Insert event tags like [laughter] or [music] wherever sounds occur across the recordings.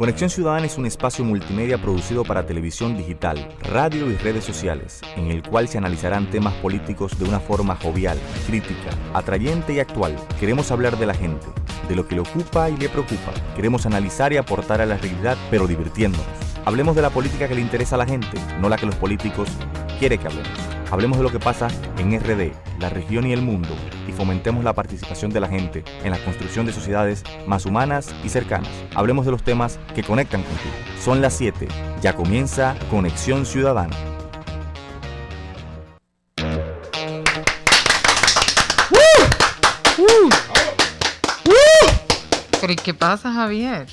Conexión Ciudadana es un espacio multimedia producido para televisión digital, radio y redes sociales, en el cual se analizarán temas políticos de una forma jovial, crítica, atrayente y actual. Queremos hablar de la gente, de lo que le ocupa y le preocupa. Queremos analizar y aportar a la realidad, pero divirtiéndonos. Hablemos de la política que le interesa a la gente, no la que los políticos quieren que hablemos. Hablemos de lo que pasa en RD, la región y el mundo, y fomentemos la participación de la gente en la construcción de sociedades más humanas y cercanas. Hablemos de los temas que conectan contigo. Son las 7. Ya comienza Conexión Ciudadana. ¿Pero y qué pasa, Javier?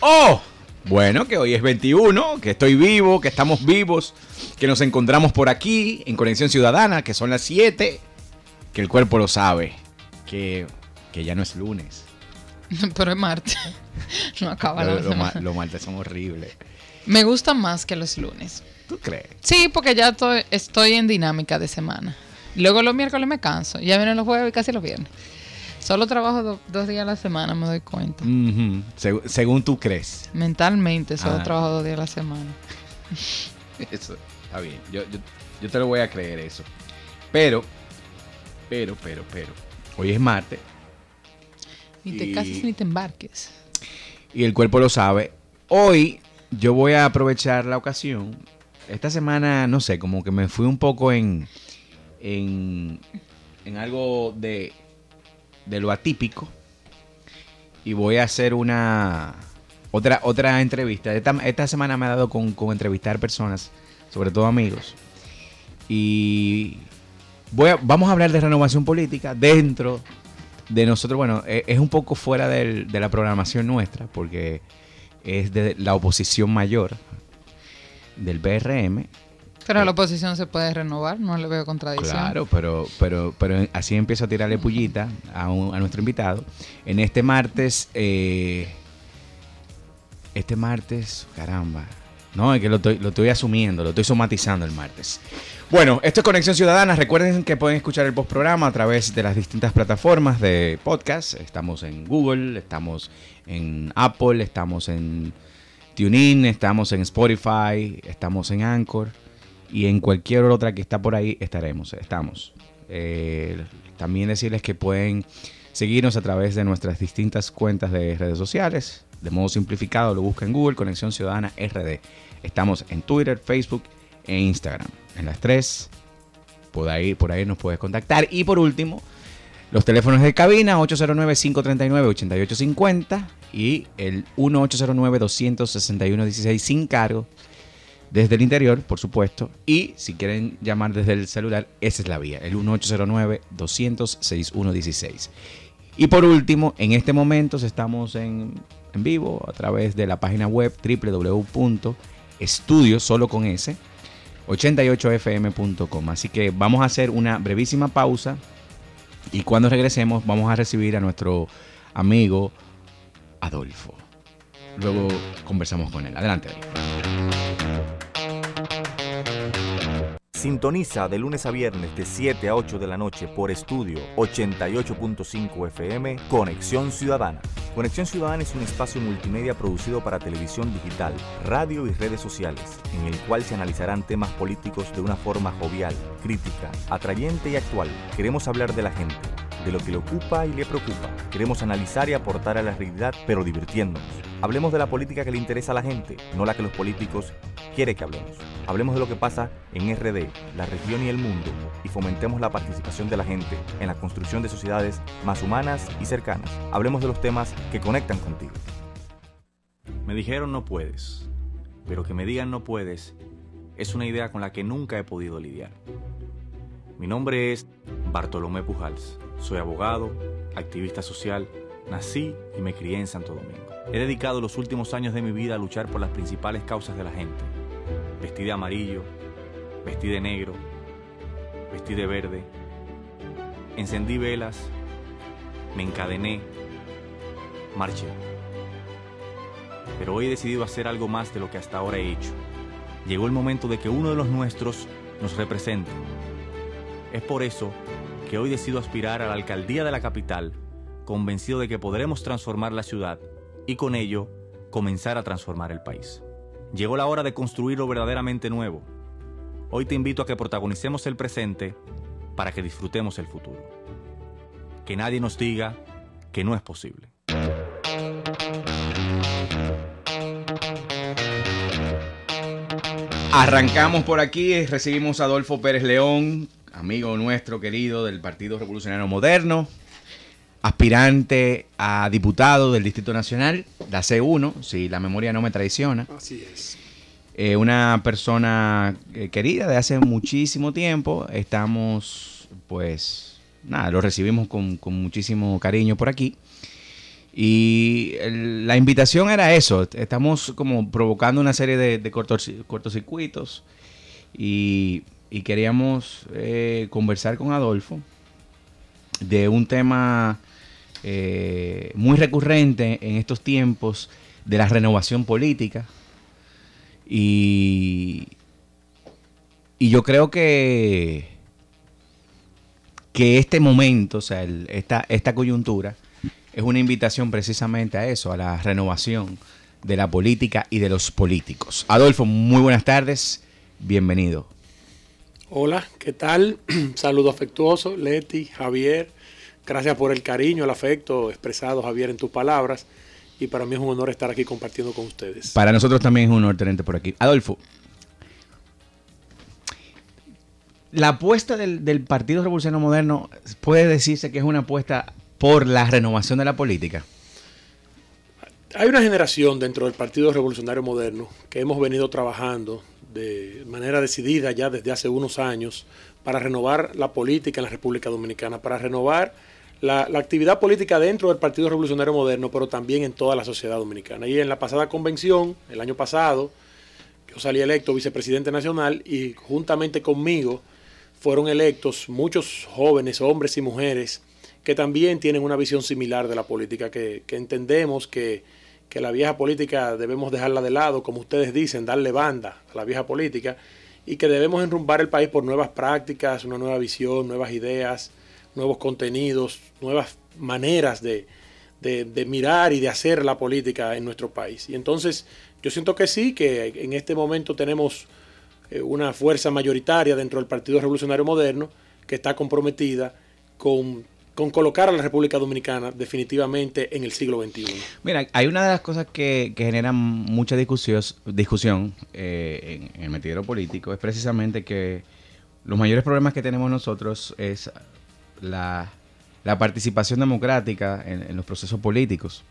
¡Oh! Bueno, que hoy es 21, que estoy vivo, que estamos vivos, que nos encontramos por aquí en Conexión Ciudadana, que son las 7, que el cuerpo lo sabe, que, que ya no es lunes. [laughs] Pero es martes. [laughs] No acaba la semana. los martes son horribles. Me gusta más que los lunes. ¿Tú crees? Sí, porque ya estoy, estoy en dinámica de semana. Luego los miércoles me canso. Ya vienen los jueves y casi los viernes. Solo trabajo do- dos días a la semana, me doy cuenta. Seg- según tú crees. Mentalmente solo Ah. trabajo dos días a la semana. [laughs] Eso, está bien. Yo, yo, yo te lo voy a creer eso. Pero, pero, pero, pero. Hoy es martes Ni te Y- cases ni te embarques. y el cuerpo lo sabe. Hoy yo voy a aprovechar la ocasión. Esta semana, no sé, como que me fui un poco en, en, en algo de, de lo atípico. Y voy a hacer una otra, otra entrevista. Esta, semana me ha dado con, con entrevistar personas, sobre todo amigos. Y voy a- vamos a hablar de renovación política dentro de nosotros. Bueno, e- es un poco fuera de la programación nuestra, porque es de la oposición mayor del BRM. Pero la oposición se puede renovar, no le veo contradicción. Claro, pero, pero, pero así empiezo a tirarle pullita a, un- a nuestro invitado. En este martes, eh, este martes, caramba. No, es que lo estoy, lo estoy asumiendo, lo estoy somatizando el martes. Bueno, esto es Conexión Ciudadana. Recuerden que pueden escuchar el postprograma a través de las distintas plataformas de podcast. Estamos en Google, estamos en Apple, estamos en TuneIn, estamos en Spotify, estamos en Anchor y en cualquier otra que está por ahí estaremos, estamos. Eh, también decirles que pueden seguirnos a través de nuestras distintas cuentas de redes sociales. De modo simplificado, lo busca en Google, Conexión Ciudadana RD. Estamos en Twitter, Facebook e Instagram. En las tres, por ahí, por ahí nos puedes contactar. Y por último, los teléfonos de cabina 809-539-8850 y el 1809-261-16 sin cargo desde el interior, por supuesto. Y si quieren llamar desde el celular, esa es la vía, el 1809-200-6116. Y por último, en este momento estamos en, vivo a través de la página web www.estudio, solo con S, 88fm.com. Así que vamos a hacer una brevísima pausa y cuando regresemos vamos a recibir a nuestro amigo Adolfo. Luego conversamos con él. Adelante. Adolfo. Sintoniza de lunes a viernes de 7 a 8 de la noche por estudio 88.5 FM Conexión Ciudadana. Conexión Ciudadana es un espacio multimedia producido para televisión digital, radio y redes sociales, en el cual se analizarán temas políticos de una forma jovial, crítica, atrayente y actual. Queremos hablar de la gente, de lo que le ocupa y le preocupa. Queremos analizar y aportar a la realidad, pero divirtiéndonos. Hablemos de la política que le interesa a la gente, no la que los políticos quieren que hablemos. Hablemos de lo que pasa en RD, la región y el mundo, y fomentemos la participación de la gente en la construcción de sociedades más humanas y cercanas. Hablemos de los temas que conectan contigo. Me dijeron no puedes, pero que me digan no puedes es una idea con la que nunca he podido lidiar. Mi nombre es Bartolomé Pujals. Soy abogado, activista social, nací y me crié en Santo Domingo. He dedicado los últimos años de mi vida a luchar por las principales causas de la gente. Vestí de amarillo, vestí de negro, vestí de verde, encendí velas, me encadené, marché. Pero hoy he decidido hacer algo más de lo que hasta ahora he hecho. Llegó el momento de que uno de los nuestros nos represente. Es por eso que hoy decido aspirar a la alcaldía de la capital, convencido de que podremos transformar la ciudad y con ello comenzar a transformar el país. Llegó la hora de construir lo verdaderamente nuevo. Hoy te invito a que protagonicemos el presente para que disfrutemos el futuro. Que nadie nos diga que no es posible. Arrancamos por aquí, recibimos a Adolfo Pérez León, amigo nuestro querido del Partido Revolucionario Moderno, aspirante a diputado del Distrito Nacional, la C1, si la memoria no me traiciona. Así es. Eh, una persona eh, querida de hace muchísimo tiempo. Estamos, pues, nada, lo recibimos con, con muchísimo cariño por aquí. Y el- la invitación era eso. Estamos como provocando una serie de, de cortos- cortocircuitos. Y, y queríamos eh, conversar con Adolfo de un tema eh, muy recurrente en estos tiempos de la renovación política. Y, y yo creo que, que este momento, o sea, esta, esta coyuntura, es una invitación precisamente a eso, a la renovación de la política y de los políticos. Adolfo, muy buenas tardes, bienvenido. Hola, ¿qué tal? [clears throat] Saludo afectuoso, Leti, Javier. Gracias por el cariño, el afecto expresado, Javier, en tus palabras. Y para mí es un honor estar aquí compartiendo con ustedes. Para nosotros también es un honor tenerte por aquí. Adolfo, la apuesta del, del Partido Revolucionario Moderno puede decirse que es una apuesta por la renovación de la política. Hay una generación dentro del Partido Revolucionario Moderno que hemos venido trabajando de manera decidida ya desde hace unos años para renovar la política en la República Dominicana, para renovar la, la actividad política dentro del Partido Revolucionario Moderno, pero también en toda la sociedad dominicana. Y en la pasada convención, el año pasado, yo salí electo vicepresidente nacional y juntamente conmigo fueron electos muchos jóvenes, hombres y mujeres, que también tienen una visión similar de la política, que, que entendemos que, que la vieja política debemos dejarla de lado, como ustedes dicen, darle banda a la vieja política, y que debemos enrumbar el país por nuevas prácticas, una nueva visión, nuevas ideas, nuevos contenidos, nuevas maneras de, de, mirar y de hacer la política en nuestro país. Y entonces yo siento que sí, que en este momento tenemos eh, una fuerza mayoritaria dentro del Partido Revolucionario Moderno que está comprometida con, con colocar a la República Dominicana definitivamente en el siglo XXI. Mira, hay una de las cosas que, que generan mucha discusión, eh, en, el metidero político, es precisamente que los mayores problemas que tenemos nosotros es la, participación democrática en, los procesos políticos.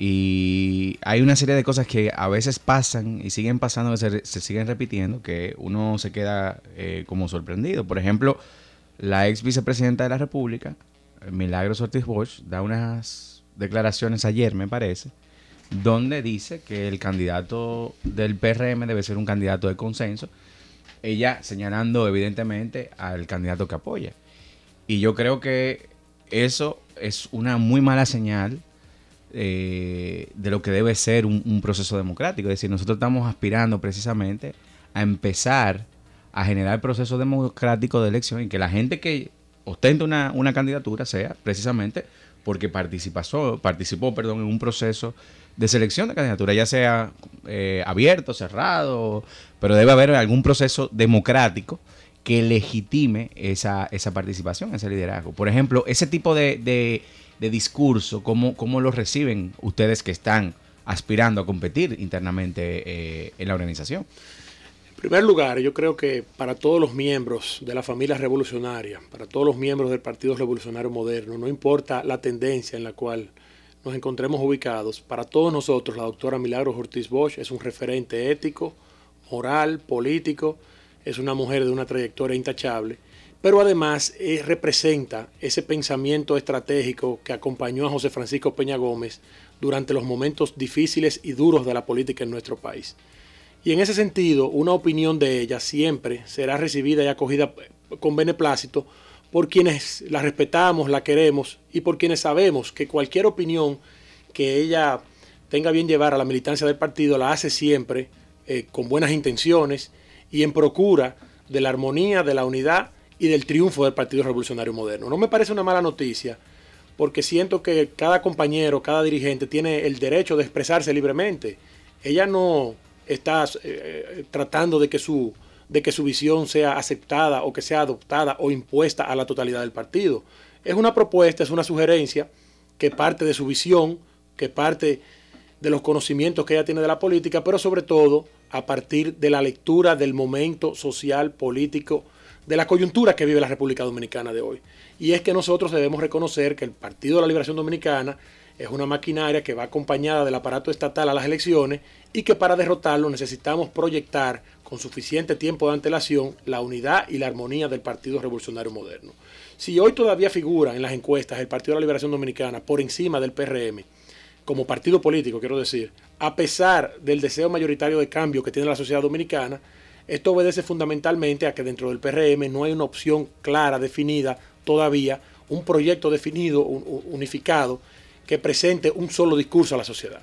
Y hay una serie de cosas que a veces pasan y siguen pasando, se, se siguen repitiendo, que uno se queda eh, como sorprendido. Por ejemplo, la ex vicepresidenta de la República, Milagros Ortiz Bosch, da unas declaraciones ayer, me parece, donde dice que el candidato del PRM debe ser un candidato de consenso, ella señalando evidentemente al candidato que apoya. Y yo creo que eso es una muy mala señal eh, de lo que debe ser un, un proceso democrático. Es decir, nosotros estamos aspirando precisamente a empezar a generar procesos democráticos de elección y que la gente que ostenta una, una candidatura sea precisamente porque participó, participó perdón, en un proceso de selección de candidatura, ya sea eh, abierto, cerrado, pero debe haber algún proceso democrático que legitime esa, esa participación, ese liderazgo. Por ejemplo, ese tipo de, de, de discurso, ¿cómo, ¿cómo lo reciben ustedes que están aspirando a competir internamente eh, en la organización? En primer lugar, yo creo que para todos los miembros de la familia revolucionaria, para todos los miembros del Partido Revolucionario Moderno, no importa la tendencia en la cual nos encontremos ubicados, para todos nosotros la doctora Milagros Ortiz Bosch es un referente ético, moral, político, es una mujer de una trayectoria intachable, pero además eh, representa ese pensamiento estratégico que acompañó a José Francisco Peña Gómez durante los momentos difíciles y duros de la política en nuestro país. Y en ese sentido, una opinión de ella siempre será recibida y acogida con beneplácito por quienes la respetamos, la queremos y por quienes sabemos que cualquier opinión que ella tenga bien llevar a la militancia del partido la hace siempre eh, con buenas intenciones y en procura de la armonía, de la unidad y del triunfo del Partido Revolucionario Moderno. No me parece una mala noticia porque siento que cada compañero, cada dirigente tiene el derecho de expresarse libremente. Ella no está eh, eh, tratando de que, su, de que su visión sea aceptada o que sea adoptada o impuesta a la totalidad del partido. Es una propuesta, es una sugerencia que parte de su visión, que parte de los conocimientos que ella tiene de la política, pero sobre todo a partir de la lectura del momento social, político, de la coyuntura que vive la República Dominicana de hoy. Y es que nosotros debemos reconocer que el Partido de la Liberación Dominicana es una maquinaria que va acompañada del aparato estatal a las elecciones y que para derrotarlo necesitamos proyectar con suficiente tiempo de antelación la unidad y la armonía del Partido Revolucionario Moderno. Si hoy todavía figura en las encuestas el Partido de la Liberación Dominicana por encima del PRM, como partido político, quiero decir, a pesar del deseo mayoritario de cambio que tiene la sociedad dominicana, esto obedece fundamentalmente a que dentro del PRM no hay una opción clara, definida todavía, un proyecto definido, unificado, que presente un solo discurso a la sociedad.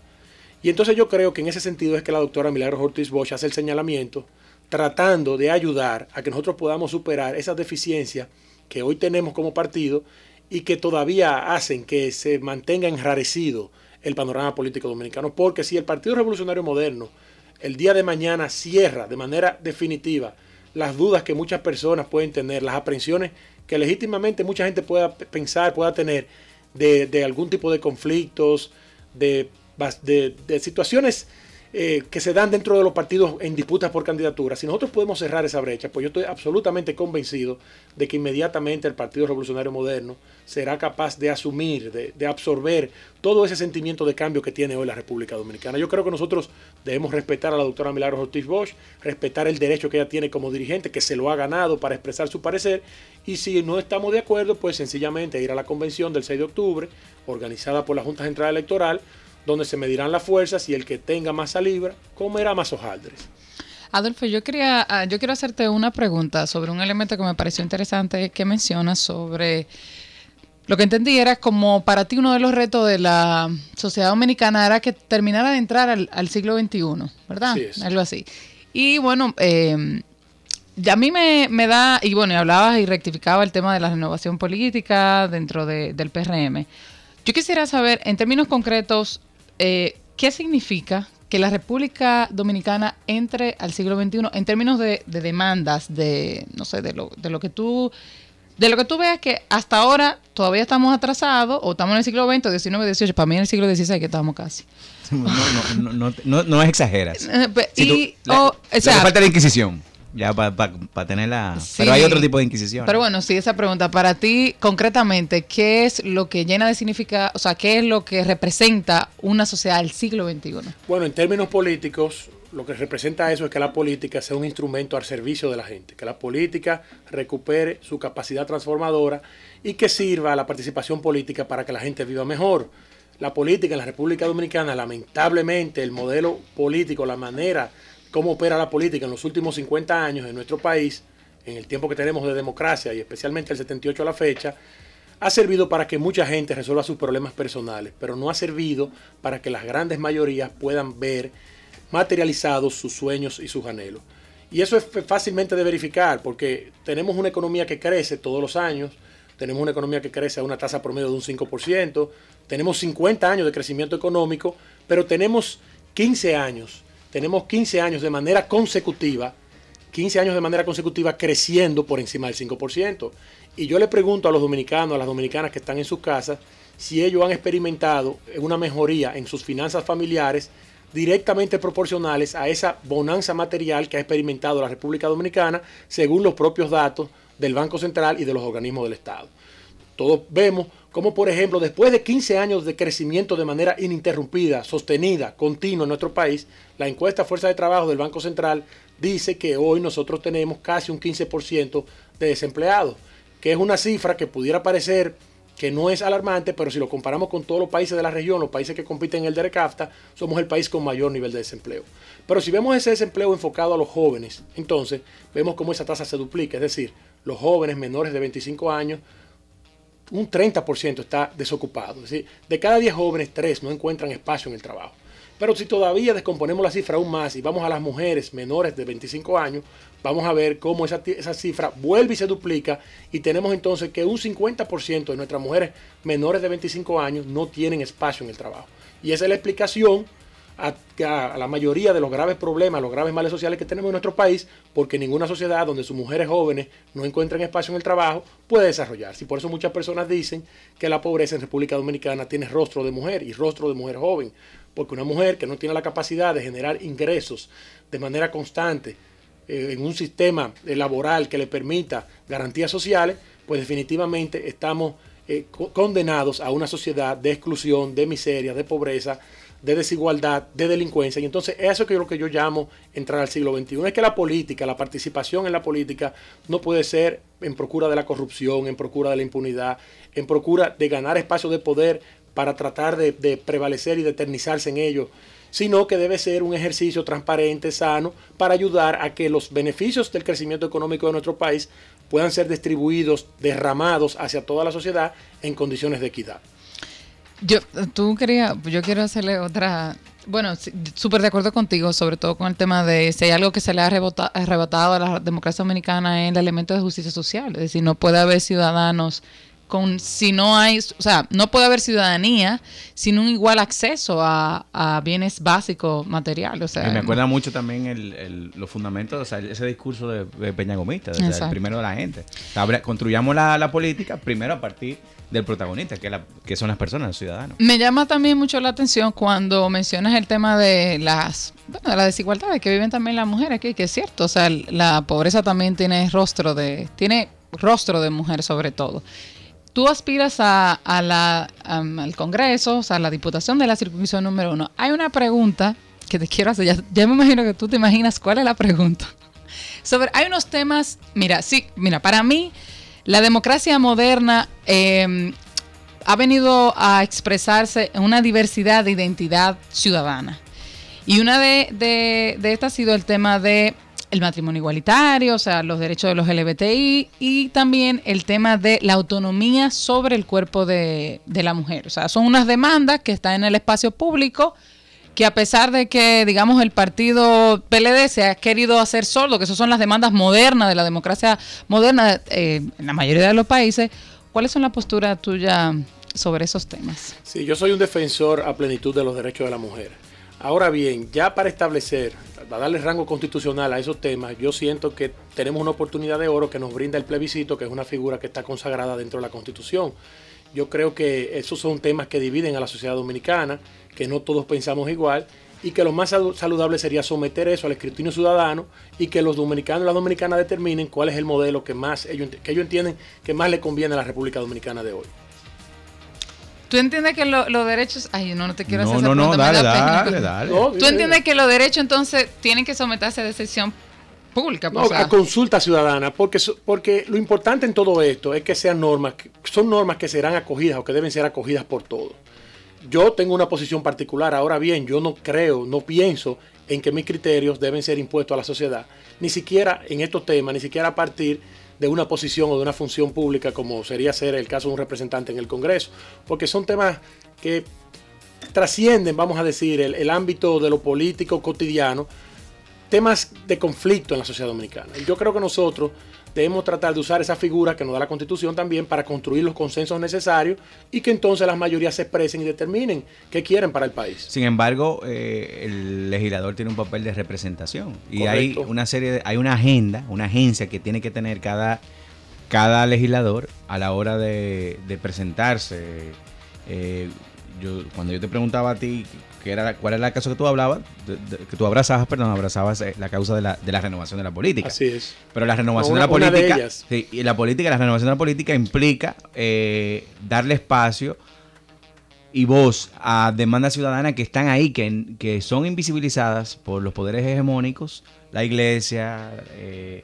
Y entonces yo creo que en ese sentido es que la doctora Milagros Ortiz Bosch hace el señalamiento tratando de ayudar a que nosotros podamos superar esas deficiencias que hoy tenemos como partido y que todavía hacen que se mantenga enrarecido el panorama político dominicano. Porque si el Partido Revolucionario Moderno el día de mañana cierra de manera definitiva las dudas que muchas personas pueden tener, las aprensiones que legítimamente mucha gente pueda pensar, pueda tener de, algún tipo de conflictos, de, de situaciones eh, que se dan dentro de los partidos en disputas por candidatura, si nosotros podemos cerrar esa brecha, pues yo estoy absolutamente convencido de que inmediatamente el Partido Revolucionario Moderno será capaz de asumir, de, absorber todo ese sentimiento de cambio que tiene hoy la República Dominicana. Yo creo que nosotros debemos respetar a la doctora Milagros Ortiz Bosch, respetar el derecho que ella tiene como dirigente, que se lo ha ganado para expresar su parecer, y si no estamos de acuerdo, pues sencillamente ir a la convención del 6 de octubre, organizada por la Junta Central Electoral, donde se medirán las fuerzas y el que tenga más saliva comerá más hojaldres. Adolfo, yo quería, ah, yo quiero hacerte una pregunta sobre un elemento que me pareció interesante que mencionas sobre lo que entendí era como para ti uno de los retos de la sociedad dominicana era que terminara de entrar al, siglo XXI, ¿verdad? Algo así. Y bueno, eh, a mí me, da, y bueno, y hablabas y rectificaba el tema de la renovación política dentro del PRM. Yo quisiera saber, en términos concretos, eh, ¿qué significa que la República Dominicana entre al siglo XXI en términos de, demandas, de, no sé, de lo, de lo que tú... De lo que tú veas que hasta ahora todavía estamos atrasados, o estamos en el siglo XX, XIX, XVIII, para mí en el siglo XVI que estamos casi. [laughs] No, no, no, no, no, exageras. y, falta la Inquisición. Ya para pa, tenerla. pero hay otro tipo de inquisición. Pero bueno, sí, esa pregunta. Para ti, concretamente, ¿qué es lo que llena de significa, o sea, qué es lo que representa una sociedad del siglo XXI? Bueno, en términos políticos, lo que representa eso es que la política sea un instrumento al servicio de la gente, que la política recupere su capacidad transformadora y que sirva a la participación política para que la gente viva mejor. La política en la República Dominicana, lamentablemente, el modelo político, la manera cómo opera la política en los últimos 50 años en nuestro país, en el tiempo que tenemos de democracia y especialmente el 78 a la fecha, ha servido para que mucha gente resuelva sus problemas personales, pero no ha servido para que las grandes mayorías puedan ver materializados sus sueños y sus anhelos. Y eso es fácilmente de verificar porque tenemos una economía que crece todos los años, tenemos una economía que crece a una tasa promedio de un 5%, tenemos 50 años de crecimiento económico, pero tenemos 15 años tenemos 15 años de manera consecutiva, 15 años de manera consecutiva creciendo por encima del 5%. Y yo le pregunto a los dominicanos, a las dominicanas que están en sus casas, si ellos han experimentado una mejoría en sus finanzas familiares directamente proporcionales a esa bonanza material que ha experimentado la República Dominicana según los propios datos del Banco Central y de los organismos del Estado. Todos vemos como por ejemplo después de 15 años de crecimiento de manera ininterrumpida, sostenida, continua en nuestro país, la encuesta Fuerza de Trabajo del Banco Central dice que hoy nosotros tenemos casi un 15% de desempleados, que es una cifra que pudiera parecer que no es alarmante, pero si lo comparamos con todos los países de la región, los países que compiten en el DERECAFTA, somos el país con mayor nivel de desempleo. Pero si vemos ese desempleo enfocado a los jóvenes, entonces vemos cómo esa tasa se duplica, es decir, los jóvenes menores de 25 años un 30% está desocupado. Es decir, de cada 10 jóvenes, 3 no encuentran espacio en el trabajo. Pero si todavía descomponemos la cifra aún más y vamos a las mujeres menores de 25 años, vamos a ver cómo esa, esa cifra vuelve y se duplica y tenemos entonces que un 50% de nuestras mujeres menores de 25 años no tienen espacio en el trabajo. Y esa es la explicación a, la mayoría de los graves problemas, los graves males sociales que tenemos en nuestro país, porque ninguna sociedad donde sus mujeres jóvenes no encuentren espacio en el trabajo puede desarrollarse. Y por eso muchas personas dicen que la pobreza en República Dominicana tiene rostro de mujer y rostro de mujer joven, porque una mujer que no tiene la capacidad de generar ingresos de manera constante eh, en un sistema laboral que le permita garantías sociales, pues definitivamente estamos eh, condenados a una sociedad de exclusión, de miseria, de pobreza, de desigualdad, de delincuencia. Y entonces eso que es lo que yo llamo entrar al siglo XXI. Es que la política, la participación en la política no puede ser en procura de la corrupción, en procura de la impunidad, en procura de ganar espacios de poder para tratar de, de prevalecer y de eternizarse en ello, sino que debe ser un ejercicio transparente, sano, para ayudar a que los beneficios del crecimiento económico de nuestro país puedan ser distribuidos, derramados hacia toda la sociedad en condiciones de equidad. Yo, tú quería, yo quiero hacerle otra, bueno, súper de acuerdo contigo, sobre todo con el tema de si hay algo que se le ha arrebatado a la democracia dominicana en el elemento de justicia social, es decir, no puede haber ciudadanos con si no hay, o sea, no puede haber ciudadanía sin un igual acceso a, a bienes básicos materiales. O sea, me acuerda mucho también el, el, los fundamentos, o sea, ese discurso de, de Peña Gomista, o sea, el primero de la gente. Construyamos la, la, política primero a partir del protagonista, que, la, que son las personas, los ciudadanos. Me llama también mucho la atención cuando mencionas el tema de las bueno, de la desigualdad que viven también las mujeres aquí, que es cierto, o sea, la pobreza también tiene rostro de, tiene rostro de mujer sobre todo tú aspiras a, al Congreso, o sea, a la Diputación de la Circunscripción número uno. Hay una pregunta que te quiero hacer, ya, me imagino que tú te imaginas cuál es la pregunta. [laughs] Sobre, hay unos temas, mira, sí, mira, para mí la democracia moderna eh, ha venido a expresarse en una diversidad de identidad ciudadana. Y una de, de, de estas ha sido el tema de el matrimonio igualitario, o sea, los derechos de los LGBTI y también el tema de la autonomía sobre el cuerpo de, de, la mujer. O sea, son unas demandas que están en el espacio público que a pesar de que, digamos, el partido PLD se ha querido hacer sordo, que esas son las demandas modernas de la democracia moderna eh, en la mayoría de los países, ¿cuáles son las posturas tuyas sobre esos temas? Sí, yo soy un defensor a plenitud de los derechos de la mujer. Ahora bien, ya para establecer para darle rango constitucional a esos temas, yo siento que tenemos una oportunidad de oro que nos brinda el plebiscito, que es una figura que está consagrada dentro de la Constitución. Yo creo que esos son temas que dividen a la sociedad dominicana, que no todos pensamos igual y que lo más saludable sería someter eso al escrutinio ciudadano y que los dominicanos y las dominicanas determinen cuál es el modelo que más ellos, que ellos entienden que más le conviene a la República Dominicana de hoy. ¿Tú entiendes que los lo derechos... Ay, no, no te quiero no, hacer esa no, pregunta. No, dale, dale, dale. No, ¿Tú entiendes que los derechos entonces tienen que someterse a decisión pública? No, a consulta ciudadana, porque, porque lo importante en todo esto es que sean normas, son normas que serán acogidas o que deben ser acogidas por todos. Yo tengo una posición particular, ahora bien, yo no creo, no pienso en que mis criterios deben ser impuestos a la sociedad, ni siquiera en estos temas, ni siquiera a partir de una posición o de una función pública como sería ser el caso de un representante en el Congreso, porque son temas que trascienden, vamos a decir, el, el ámbito de lo político cotidiano, temas de conflicto en la sociedad dominicana. Yo creo que nosotros debemos tratar de usar esa figura que nos da la Constitución también para construir los consensos necesarios y que entonces las mayorías se expresen y determinen qué quieren para el país. Sin embargo, eh, el legislador tiene un papel de representación y Correcto. hay una serie, de, hay una agenda, una agencia que tiene que tener cada cada legislador a la hora de, de presentarse. Eh, yo, cuando yo te preguntaba a ti que era, cuál era la causa que tú hablabas, de, de, que tú abrazabas, perdón, abrazabas eh, la causa de la, de la renovación de la política. Así es. Pero la renovación una, de la política, de sí, y la política, la renovación de la política implica eh, darle espacio y voz a demandas ciudadanas que están ahí, que, que son invisibilizadas por los poderes hegemónicos, la iglesia, eh,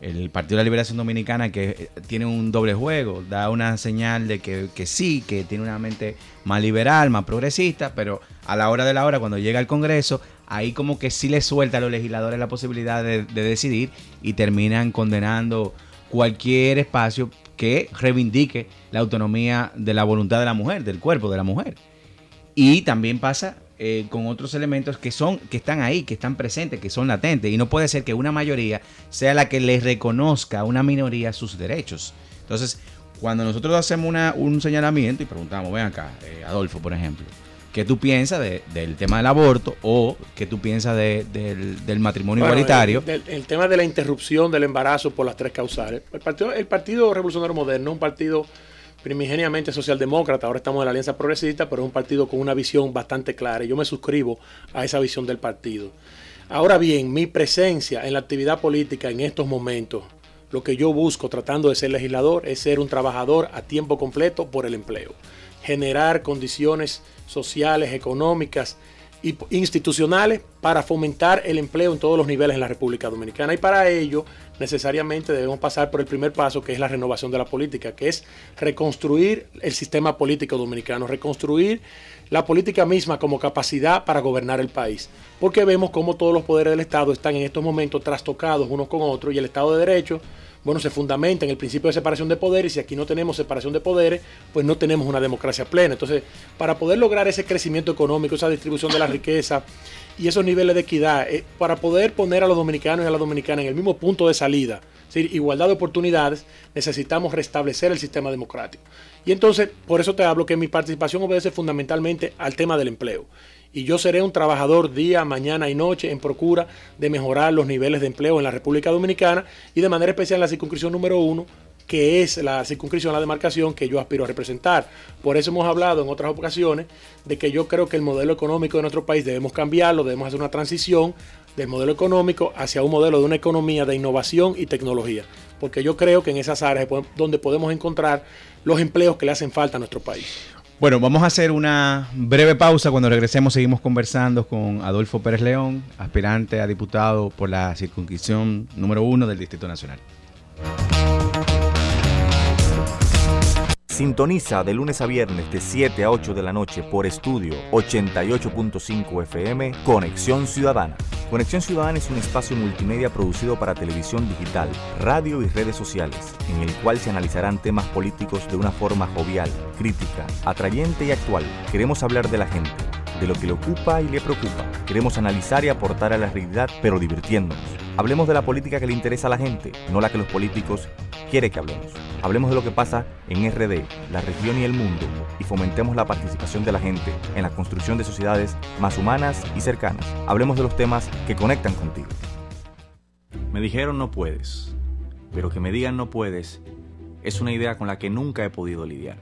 el Partido de la Liberación Dominicana que tiene un doble juego, da una señal de que, que, sí, que tiene una mente más liberal, más progresista, pero a la hora de la hora, cuando llega al Congreso, ahí como que sí le suelta a los legisladores la posibilidad de decidir y terminan condenando cualquier espacio que reivindique la autonomía de la voluntad de la mujer, del cuerpo de la mujer. Y también pasa eh, con otros elementos que son que están ahí, que están presentes, que son latentes y no puede ser que una mayoría sea la que le reconozca a una minoría sus derechos. Entonces, cuando nosotros hacemos una, un señalamiento y preguntamos, ven acá, eh, Adolfo, por ejemplo, ¿qué tú piensas del tema del aborto o qué tú piensas del, matrimonio igualitario? El, tema de la interrupción del embarazo por las tres causales. El Partido, el partido Revolucionario Moderno un partido primigeniamente socialdemócrata, ahora estamos en la Alianza Progresista, pero es un partido con una visión bastante clara y yo me suscribo a esa visión del partido. Ahora bien, mi presencia en la actividad política en estos momentos, lo que yo busco tratando de ser legislador es ser un trabajador a tiempo completo por el empleo, generar condiciones sociales, económicas e institucionales para fomentar el empleo en todos los niveles en la República Dominicana y para ello necesariamente debemos pasar por el primer paso, que es la renovación de la política, que es reconstruir el sistema político dominicano, reconstruir la política misma como capacidad para gobernar el país. Porque vemos cómo todos los poderes del Estado están en estos momentos trastocados unos con otros y el Estado de Derecho bueno, se fundamenta en el principio de separación de poderes y si aquí no tenemos separación de poderes, pues no tenemos una democracia plena. Entonces, para poder lograr ese crecimiento económico, esa distribución de la riqueza y esos niveles de equidad, eh, para poder poner a los dominicanos y a las dominicanas en el mismo punto de salida, es decir, igualdad de oportunidades, necesitamos restablecer el sistema democrático. Y entonces, por eso te hablo que mi participación obedece fundamentalmente al tema del empleo y yo seré un trabajador día, mañana y noche en procura de mejorar los niveles de empleo en la República Dominicana y de manera especial en la circunscripción número uno, que es la circunscripción, la demarcación que yo aspiro a representar. Por eso hemos hablado en otras ocasiones de que yo creo que el modelo económico de nuestro país debemos cambiarlo, debemos hacer una transición del modelo económico hacia un modelo de una economía de innovación y tecnología, porque yo creo que en esas áreas es donde podemos encontrar los empleos que le hacen falta a nuestro país. Bueno, vamos a hacer una breve pausa. Cuando regresemos seguimos conversando con Adolfo Pérez León, aspirante a diputado por la circunscripción número uno del Distrito Nacional. Sintoniza de lunes a viernes de 7 a 8 de la noche por estudio 88.5 FM Conexión Ciudadana. Conexión Ciudadana es un espacio multimedia producido para televisión digital, radio y redes sociales, en el cual se analizarán temas políticos de una forma jovial, crítica, atrayente y actual. Queremos hablar de la gente, de lo que le ocupa y le preocupa. Queremos analizar y aportar a la realidad, pero divirtiéndonos. Hablemos de la política que le interesa a la gente, no la que los políticos quieren que hablemos. Hablemos de lo que pasa en RD, la región y el mundo, y fomentemos la participación de la gente en la construcción de sociedades más humanas y cercanas. Hablemos de los temas que conectan contigo. Me dijeron no puedes, pero que me digan no puedes es una idea con la que nunca he podido lidiar.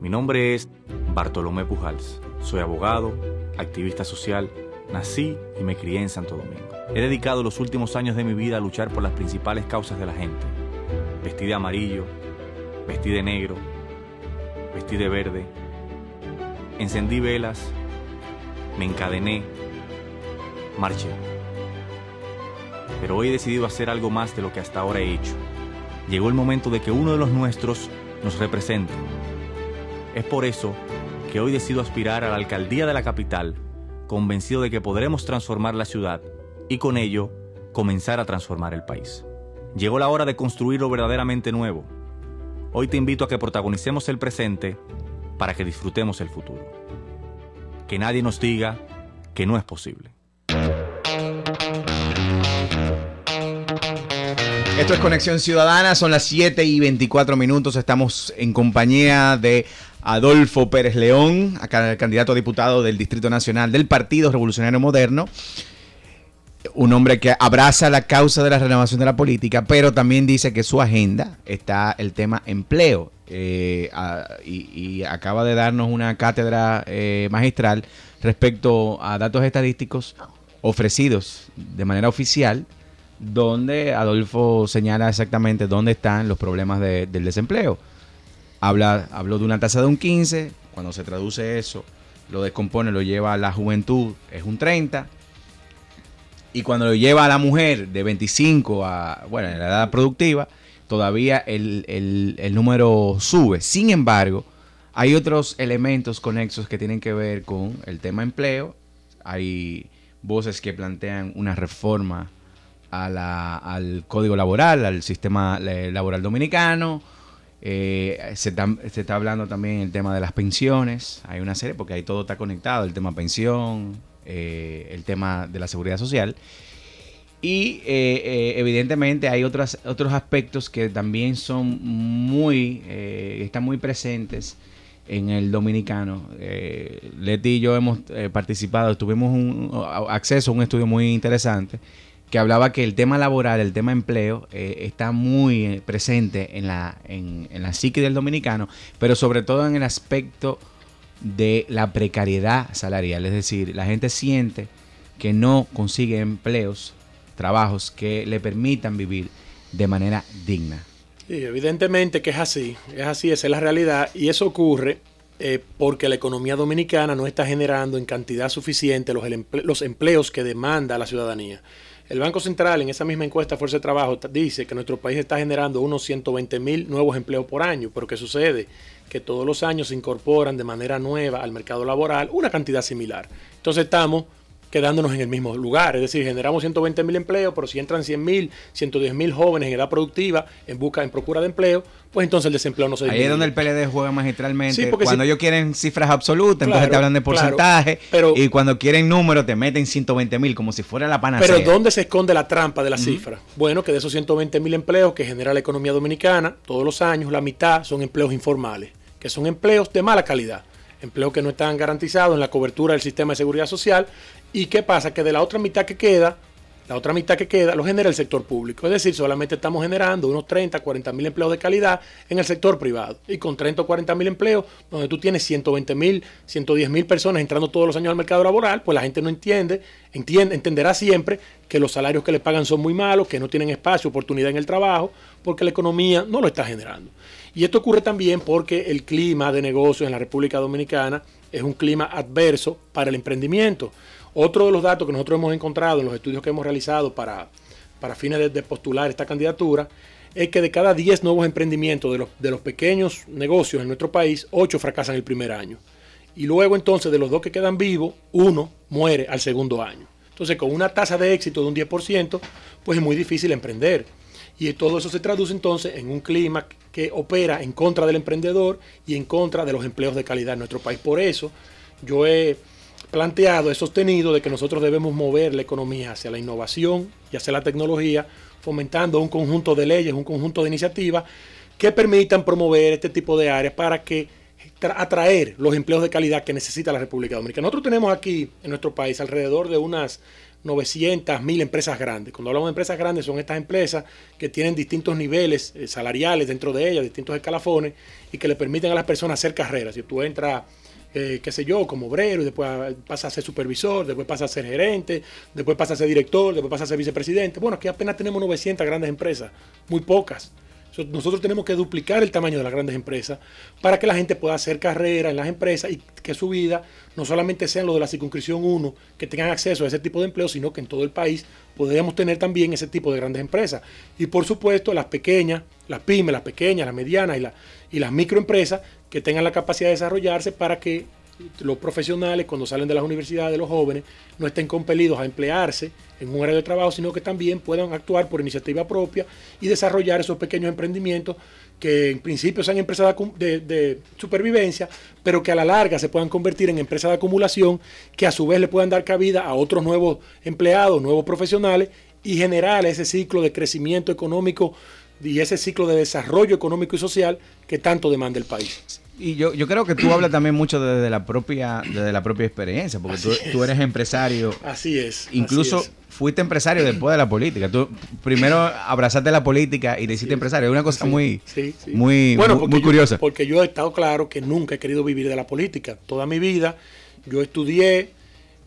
Mi nombre es Bartolomé Pujals. Soy abogado, activista social, nací y me crié en Santo Domingo. He dedicado los últimos años de mi vida a luchar por las principales causas de la gente Vestí de amarillo, vestí de negro, vestí de verde. Encendí velas, me encadené, marché. Pero hoy he decidido hacer algo más de lo que hasta ahora he hecho. Llegó el momento de que uno de los nuestros nos represente. Es por eso que hoy decido aspirar a la alcaldía de la capital, convencido de que podremos transformar la ciudad y con ello comenzar a transformar el país. Llegó la hora de construir lo verdaderamente nuevo. Hoy te invito a que protagonicemos el presente para que disfrutemos el futuro. Que nadie nos diga que no es posible. Esto es Conexión Ciudadana, son las 7 y 24 minutos, estamos en compañía de Adolfo Pérez León, candidato a diputado del Distrito Nacional del Partido Revolucionario Moderno un hombre que abraza la causa de la renovación de la política, pero también dice que su agenda está el tema empleo. Eh, y, acaba de darnos una cátedra eh, magistral respecto a datos estadísticos ofrecidos de manera oficial, donde Adolfo señala exactamente dónde están los problemas del desempleo. Habla, habló de una tasa de un 15, cuando se traduce eso, lo descompone, lo lleva a la juventud, es un 30 y cuando lo lleva a la mujer de 25 a, bueno, en la edad productiva, todavía el, número sube. Sin embargo, hay otros elementos conexos que tienen que ver con el tema empleo. Hay voces que plantean una reforma a la, al código laboral, al sistema laboral dominicano. Eh, se, está, hablando también el tema de las pensiones. Hay una serie, porque ahí todo está conectado, el tema pensión, eh, el tema de la seguridad social. Y eh, evidentemente hay otros, otros aspectos que también son muy, están muy presentes en el dominicano. Leti y yo hemos participado, tuvimos un, acceso a un estudio muy interesante que hablaba que el tema laboral, el tema empleo, eh, está muy eh, presente en la, en, la psique del dominicano, pero sobre todo en el aspecto de la precariedad salarial. Es decir, la gente siente que no consigue empleos, trabajos que le permitan vivir de manera digna. Sí, evidentemente que es así, es así, esa es la realidad y eso ocurre eh, porque la economía dominicana no está generando en cantidad suficiente los, los empleos que demanda la ciudadanía. El Banco Central en esa misma encuesta Fuerza de Trabajo dice que nuestro país está generando unos 120 mil nuevos empleos por año, pero ¿qué sucede? Que todos los años se incorporan de manera nueva al mercado laboral una cantidad similar. Entonces estamos quedándonos en el mismo lugar. Es decir, generamos 120 mil empleos, pero si entran 100 mil, 110 mil jóvenes en edad productiva en busca, en procura de empleo, pues entonces el desempleo no se Ahí es donde el PLD juega magistralmente. cuando ellos quieren cifras absolutas, entonces te hablan de porcentaje. y cuando quieren números, te meten 120 mil, como si fuera la panacea. Pero ¿dónde se esconde la trampa de la cifra? Bueno, que de esos 120 mil empleos que genera la economía dominicana, todos los años, la mitad son empleos informales, que son empleos de mala calidad empleos que no están garantizados en la cobertura del sistema de seguridad social. ¿Y qué pasa? Que de la otra mitad que queda, la otra mitad que queda lo genera el sector público. Es decir, solamente estamos generando unos 30, 40 mil empleos de calidad en el sector privado. Y con 30 o 40 mil empleos, donde tú tienes 120 mil, 110 mil personas entrando todos los años al mercado laboral, pues la gente no entiende, entiende, entenderá siempre que los salarios que le pagan son muy malos, que no tienen espacio, oportunidad en el trabajo, porque la economía no lo está generando. Y esto ocurre también porque el clima de negocios en la República Dominicana es un clima adverso para el emprendimiento. Otro de los datos que nosotros hemos encontrado en los estudios que hemos realizado para, para fines de, postular esta candidatura es que de cada 10 nuevos emprendimientos de los, de los pequeños negocios en nuestro país, 8 fracasan el primer año. Y luego entonces de los dos que quedan vivos, uno muere al segundo año. Entonces con una tasa de éxito de un 10%, pues es muy difícil emprender. Y todo eso se traduce entonces en un clima que opera en contra del emprendedor y en contra de los empleos de calidad en nuestro país. Por eso yo he planteado, he sostenido de que nosotros debemos mover la economía hacia la innovación y hacia la tecnología, fomentando un conjunto de leyes, un conjunto de iniciativas que permitan promover este tipo de áreas para que atraer los empleos de calidad que necesita la República Dominicana. Nosotros tenemos aquí en nuestro país alrededor de unas 900, 1000 empresas grandes. Cuando hablamos de empresas grandes son estas empresas que tienen distintos niveles eh, salariales dentro de ellas, distintos escalafones y que le permiten a las personas hacer carreras. Si tú entras, eh, qué sé yo, como obrero y después pasas a ser supervisor, después pasas a ser gerente, después pasas a ser director, después pasas a ser vicepresidente. Bueno, aquí apenas tenemos 900 grandes empresas, muy pocas. Nosotros tenemos que duplicar el tamaño de las grandes empresas para que la gente pueda hacer carrera en las empresas y que su vida no solamente sean los de la circunscripción 1 que tengan acceso a ese tipo de empleo, sino que en todo el país podríamos tener también ese tipo de grandes empresas. Y por supuesto las pequeñas, las pymes, las pequeñas, las medianas y las microempresas que tengan la capacidad de desarrollarse para que los profesionales cuando salen de las universidades, los jóvenes, no estén compelidos a emplearse en un área de trabajo, sino que también puedan actuar por iniciativa propia y desarrollar esos pequeños emprendimientos que en principio sean empresas de, supervivencia, pero que a la larga se puedan convertir en empresas de acumulación, que a su vez le puedan dar cabida a otros nuevos empleados, nuevos profesionales y generar ese ciclo de crecimiento económico y ese ciclo de desarrollo económico y social que tanto demanda el país. Y yo, yo creo que tú hablas también mucho desde la propia, desde la propia experiencia, porque tú, eres empresario. Así es. Incluso fuiste empresario después de la política. Tú primero abrazaste la política y te hiciste empresario. Es una cosa muy, muy, muy, curiosa. porque yo he estado claro que nunca he querido vivir de la política. Toda mi vida yo estudié,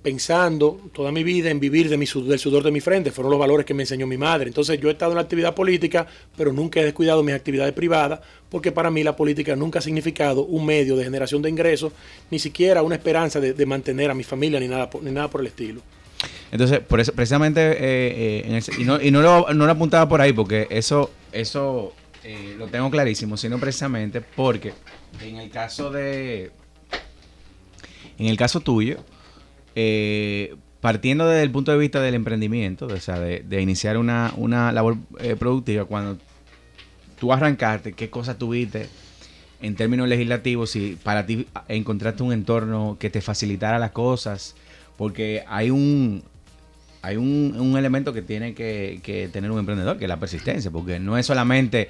pensando toda mi vida en vivir del sudor de mi frente. Fueron los valores que me enseñó mi madre. Entonces yo he estado en la actividad política, pero nunca he descuidado mis actividades privadas, porque para mí la política nunca ha significado un medio de generación de ingresos, ni siquiera una esperanza de, mantener a mi familia, ni nada, ni nada por el estilo. Entonces, por eso, precisamente, eh, eh, y, no, y no, lo, no, lo, apuntaba por ahí, porque eso, eso eh, lo tengo clarísimo, sino precisamente porque en el caso de, en el caso tuyo, eh, partiendo desde el punto de vista del emprendimiento, o sea, de, iniciar una, labor eh, productiva, cuando tú arrancaste, ¿qué cosas tuviste en términos legislativos? Si para ti encontraste un entorno que te facilitara las cosas, porque hay un, hay un, elemento que tiene que, tener un emprendedor, que es la persistencia, porque no es solamente,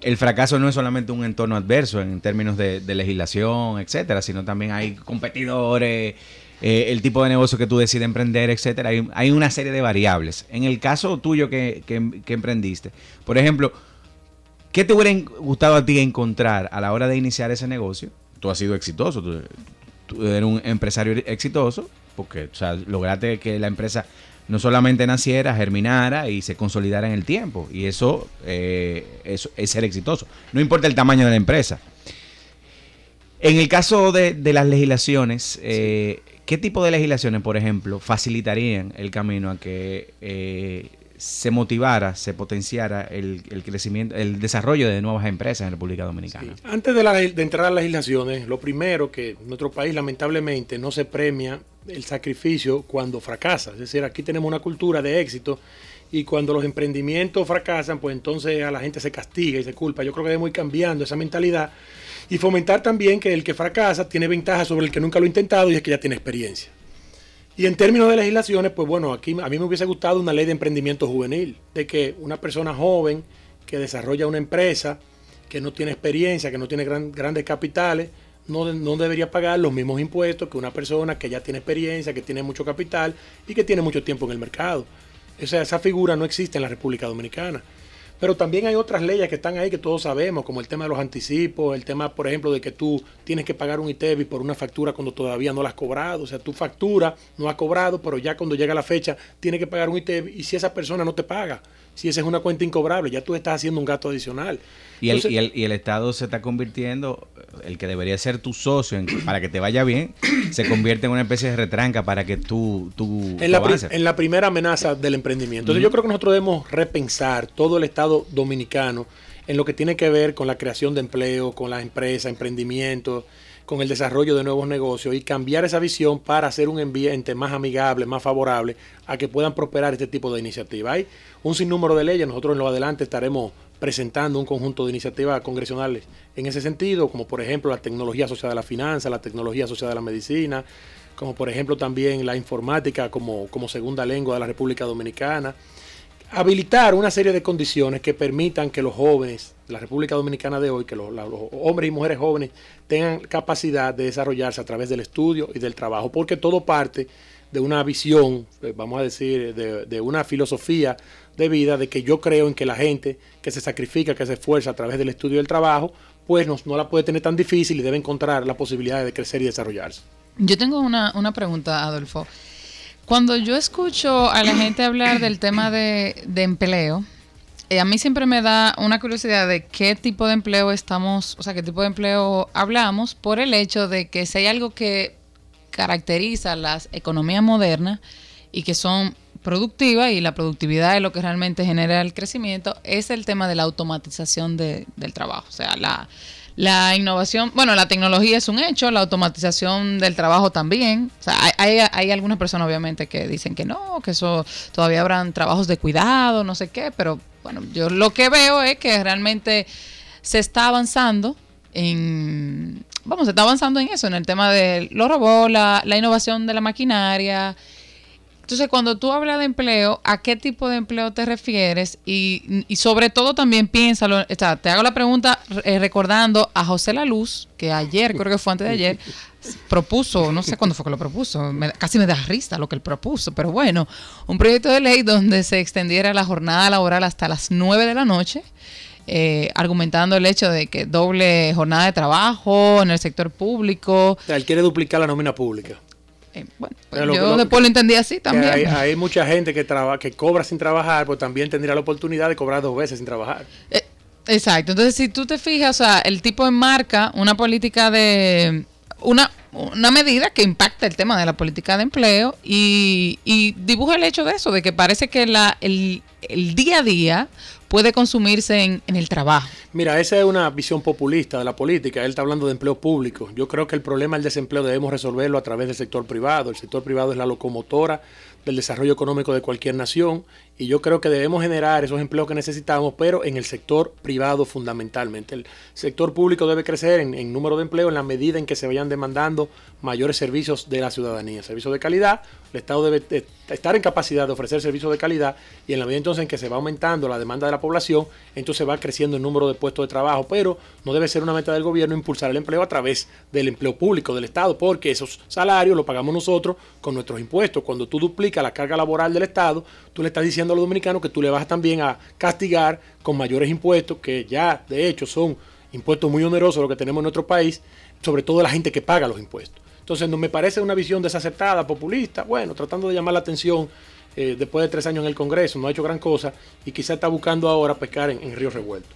el fracaso no es solamente un entorno adverso en términos de, legislación, etcétera, sino también hay competidores, eh, el tipo de negocio que tú decides emprender, etcétera. Hay, una serie de variables. En el caso tuyo que, emprendiste, por ejemplo, ¿qué te hubiera gustado a ti encontrar a la hora de iniciar ese negocio? Tú has sido exitoso, tú, tú eres un empresario exitoso, porque o sea, lograste que la empresa no solamente naciera, germinara y se consolidara en el tiempo. Y eso, eh, es ser exitoso. No importa el tamaño de la empresa. En el caso de, las legislaciones, eh, ¿qué tipo de legislaciones, por ejemplo, facilitarían el camino a que eh, se motivara, se potenciara el, crecimiento, el desarrollo de nuevas empresas en República Dominicana. Antes de, de, entrar a las legislaciones, lo primero que nuestro país lamentablemente no se premia el sacrificio cuando fracasa. Es decir, aquí tenemos una cultura de éxito y cuando los emprendimientos fracasan, pues entonces a la gente se castiga y se culpa. Yo creo que debemos ir cambiando esa mentalidad y fomentar también que el que fracasa tiene ventaja sobre el que nunca lo ha intentado y es que ya tiene experiencia. Y en términos de legislaciones, pues bueno, aquí a mí me hubiese gustado una ley de emprendimiento juvenil, de que una persona joven que desarrolla una empresa, que no tiene experiencia, que no tiene grandes capitales, no, no, debería pagar los mismos impuestos que una persona que ya tiene experiencia, que tiene mucho capital y que tiene mucho tiempo en el mercado. O sea, esa figura no existe en la República Dominicana. Pero también hay otras leyes que están ahí que todos sabemos, como el tema de los anticipos, el tema, por ejemplo, de que tú tienes que pagar un ITEVI por una factura cuando todavía no la has cobrado. O sea, tu factura no ha cobrado, pero ya cuando llega la fecha tienes que pagar un ITEVI y si esa persona no te paga, si esa es una cuenta incobrable, ya tú estás haciendo un gasto adicional. Y, el, y, el, y el Estado se está convirtiendo, el que debería ser tu socio para que te vaya bien, se convierte en una especie de retranca para que tú... tú en, la, en la primera amenaza del emprendimiento. Entonces yo creo que nosotros debemos repensar todo el Estado dominicano en lo que tiene que ver con la creación de empleo, con las empresas, emprendimiento, con el desarrollo de nuevos negocios y cambiar esa visión para hacer un ambiente más amigable, más favorable a que puedan prosperar este tipo de iniciativas. Hay un sinnúmero de leyes, nosotros en lo adelante estaremos presentando un conjunto de iniciativas congresionales en ese sentido, como por ejemplo la tecnología asociada a la finanza, la tecnología asociada a la medicina, como por ejemplo también la informática como, como segunda lengua de la República Dominicana. Habilitar una serie de condiciones que permitan que los jóvenes de la República Dominicana de hoy, que los, hombres y mujeres jóvenes tengan capacidad de desarrollarse a través del estudio y del trabajo, porque todo parte de una visión, eh, vamos a decir, de, de una filosofía de vida, de que yo creo en que la gente que se sacrifica, que se esfuerza a través del estudio y del trabajo, pues no, no la puede tener tan difícil y debe encontrar la posibilidad de crecer y desarrollarse. Yo tengo una, una pregunta, Adolfo. Cuando yo escucho a la gente hablar del tema de, de empleo, eh, a mí siempre me da una curiosidad de qué tipo de empleo estamos, o sea, qué tipo de empleo hablamos, por el hecho de que si hay algo que caracteriza las economías modernas y que son productiva y la productividad es lo que realmente genera el crecimiento, es el tema de la automatización de, del trabajo. O sea, la, la innovación, bueno, la tecnología es un hecho, la automatización del trabajo también. Hay, hay, algunas personas obviamente que dicen que no, que eso todavía habrán trabajos de cuidado, no sé qué, pero bueno, yo lo que veo es que realmente se está avanzando en, vamos, se está avanzando en eso, en el tema de los robots, la, la innovación de la maquinaria, entonces, cuando tú hablas de empleo, ¿a qué tipo de empleo te refieres? Y, sobre todo también piénsalo, o sea, te hago la pregunta eh, recordando a José La Luz, que ayer, creo que fue antes de ayer, propuso, no sé cuándo fue que lo propuso, casi me da risa lo que él propuso, pero bueno, un proyecto de ley donde se extendiera la jornada laboral hasta las 9 de la noche. Eh, argumentando el hecho de que doble jornada de trabajo en el sector público. O él quiere duplicar la nómina pública. Eh, bueno, pues yo después lo entendí así también. Hay, mucha gente que, traba, que cobra sin trabajar, pues también tendría la oportunidad de cobrar dos veces sin trabajar. Eh, exacto. Entonces, si tú te fijas, o sea, el tipo enmarca una política de. Una, una medida que impacta el tema de la política de empleo y, y dibuja el hecho de eso, de que parece que la, el, el día a día puede consumirse en, el trabajo. Mira, esa es una visión populista de la política. Él está hablando de empleo público. Yo creo que el problema del desempleo debemos resolverlo a través del sector privado. El sector privado es la locomotora del desarrollo económico de cualquier nación y yo creo que debemos generar esos empleos que necesitamos, pero en el sector privado fundamentalmente. El sector público debe crecer en, número de empleo en la medida en que se vayan demandando mayores servicios de la ciudadanía, servicios de calidad. El Estado debe estar en capacidad de ofrecer servicios de calidad y en la medida entonces en que se va aumentando la demanda de la población, entonces va creciendo el número de puestos de trabajo, pero no debe ser una meta del gobierno impulsar el empleo a través del empleo público del Estado, porque esos salarios los pagamos nosotros con nuestros impuestos. Cuando tú duplicas la carga laboral del Estado, tú le estás diciendo a los dominicanos que tú le vas también a castigar con mayores impuestos, que ya de hecho son impuestos muy onerosos los que tenemos en nuestro país, sobre todo la gente que paga los impuestos. Entonces, no me parece una visión desacertada, populista, bueno, tratando de llamar la atención eh, después de tres años en el Congreso, no ha hecho gran cosa y quizá está buscando ahora pescar en, en río revuelto.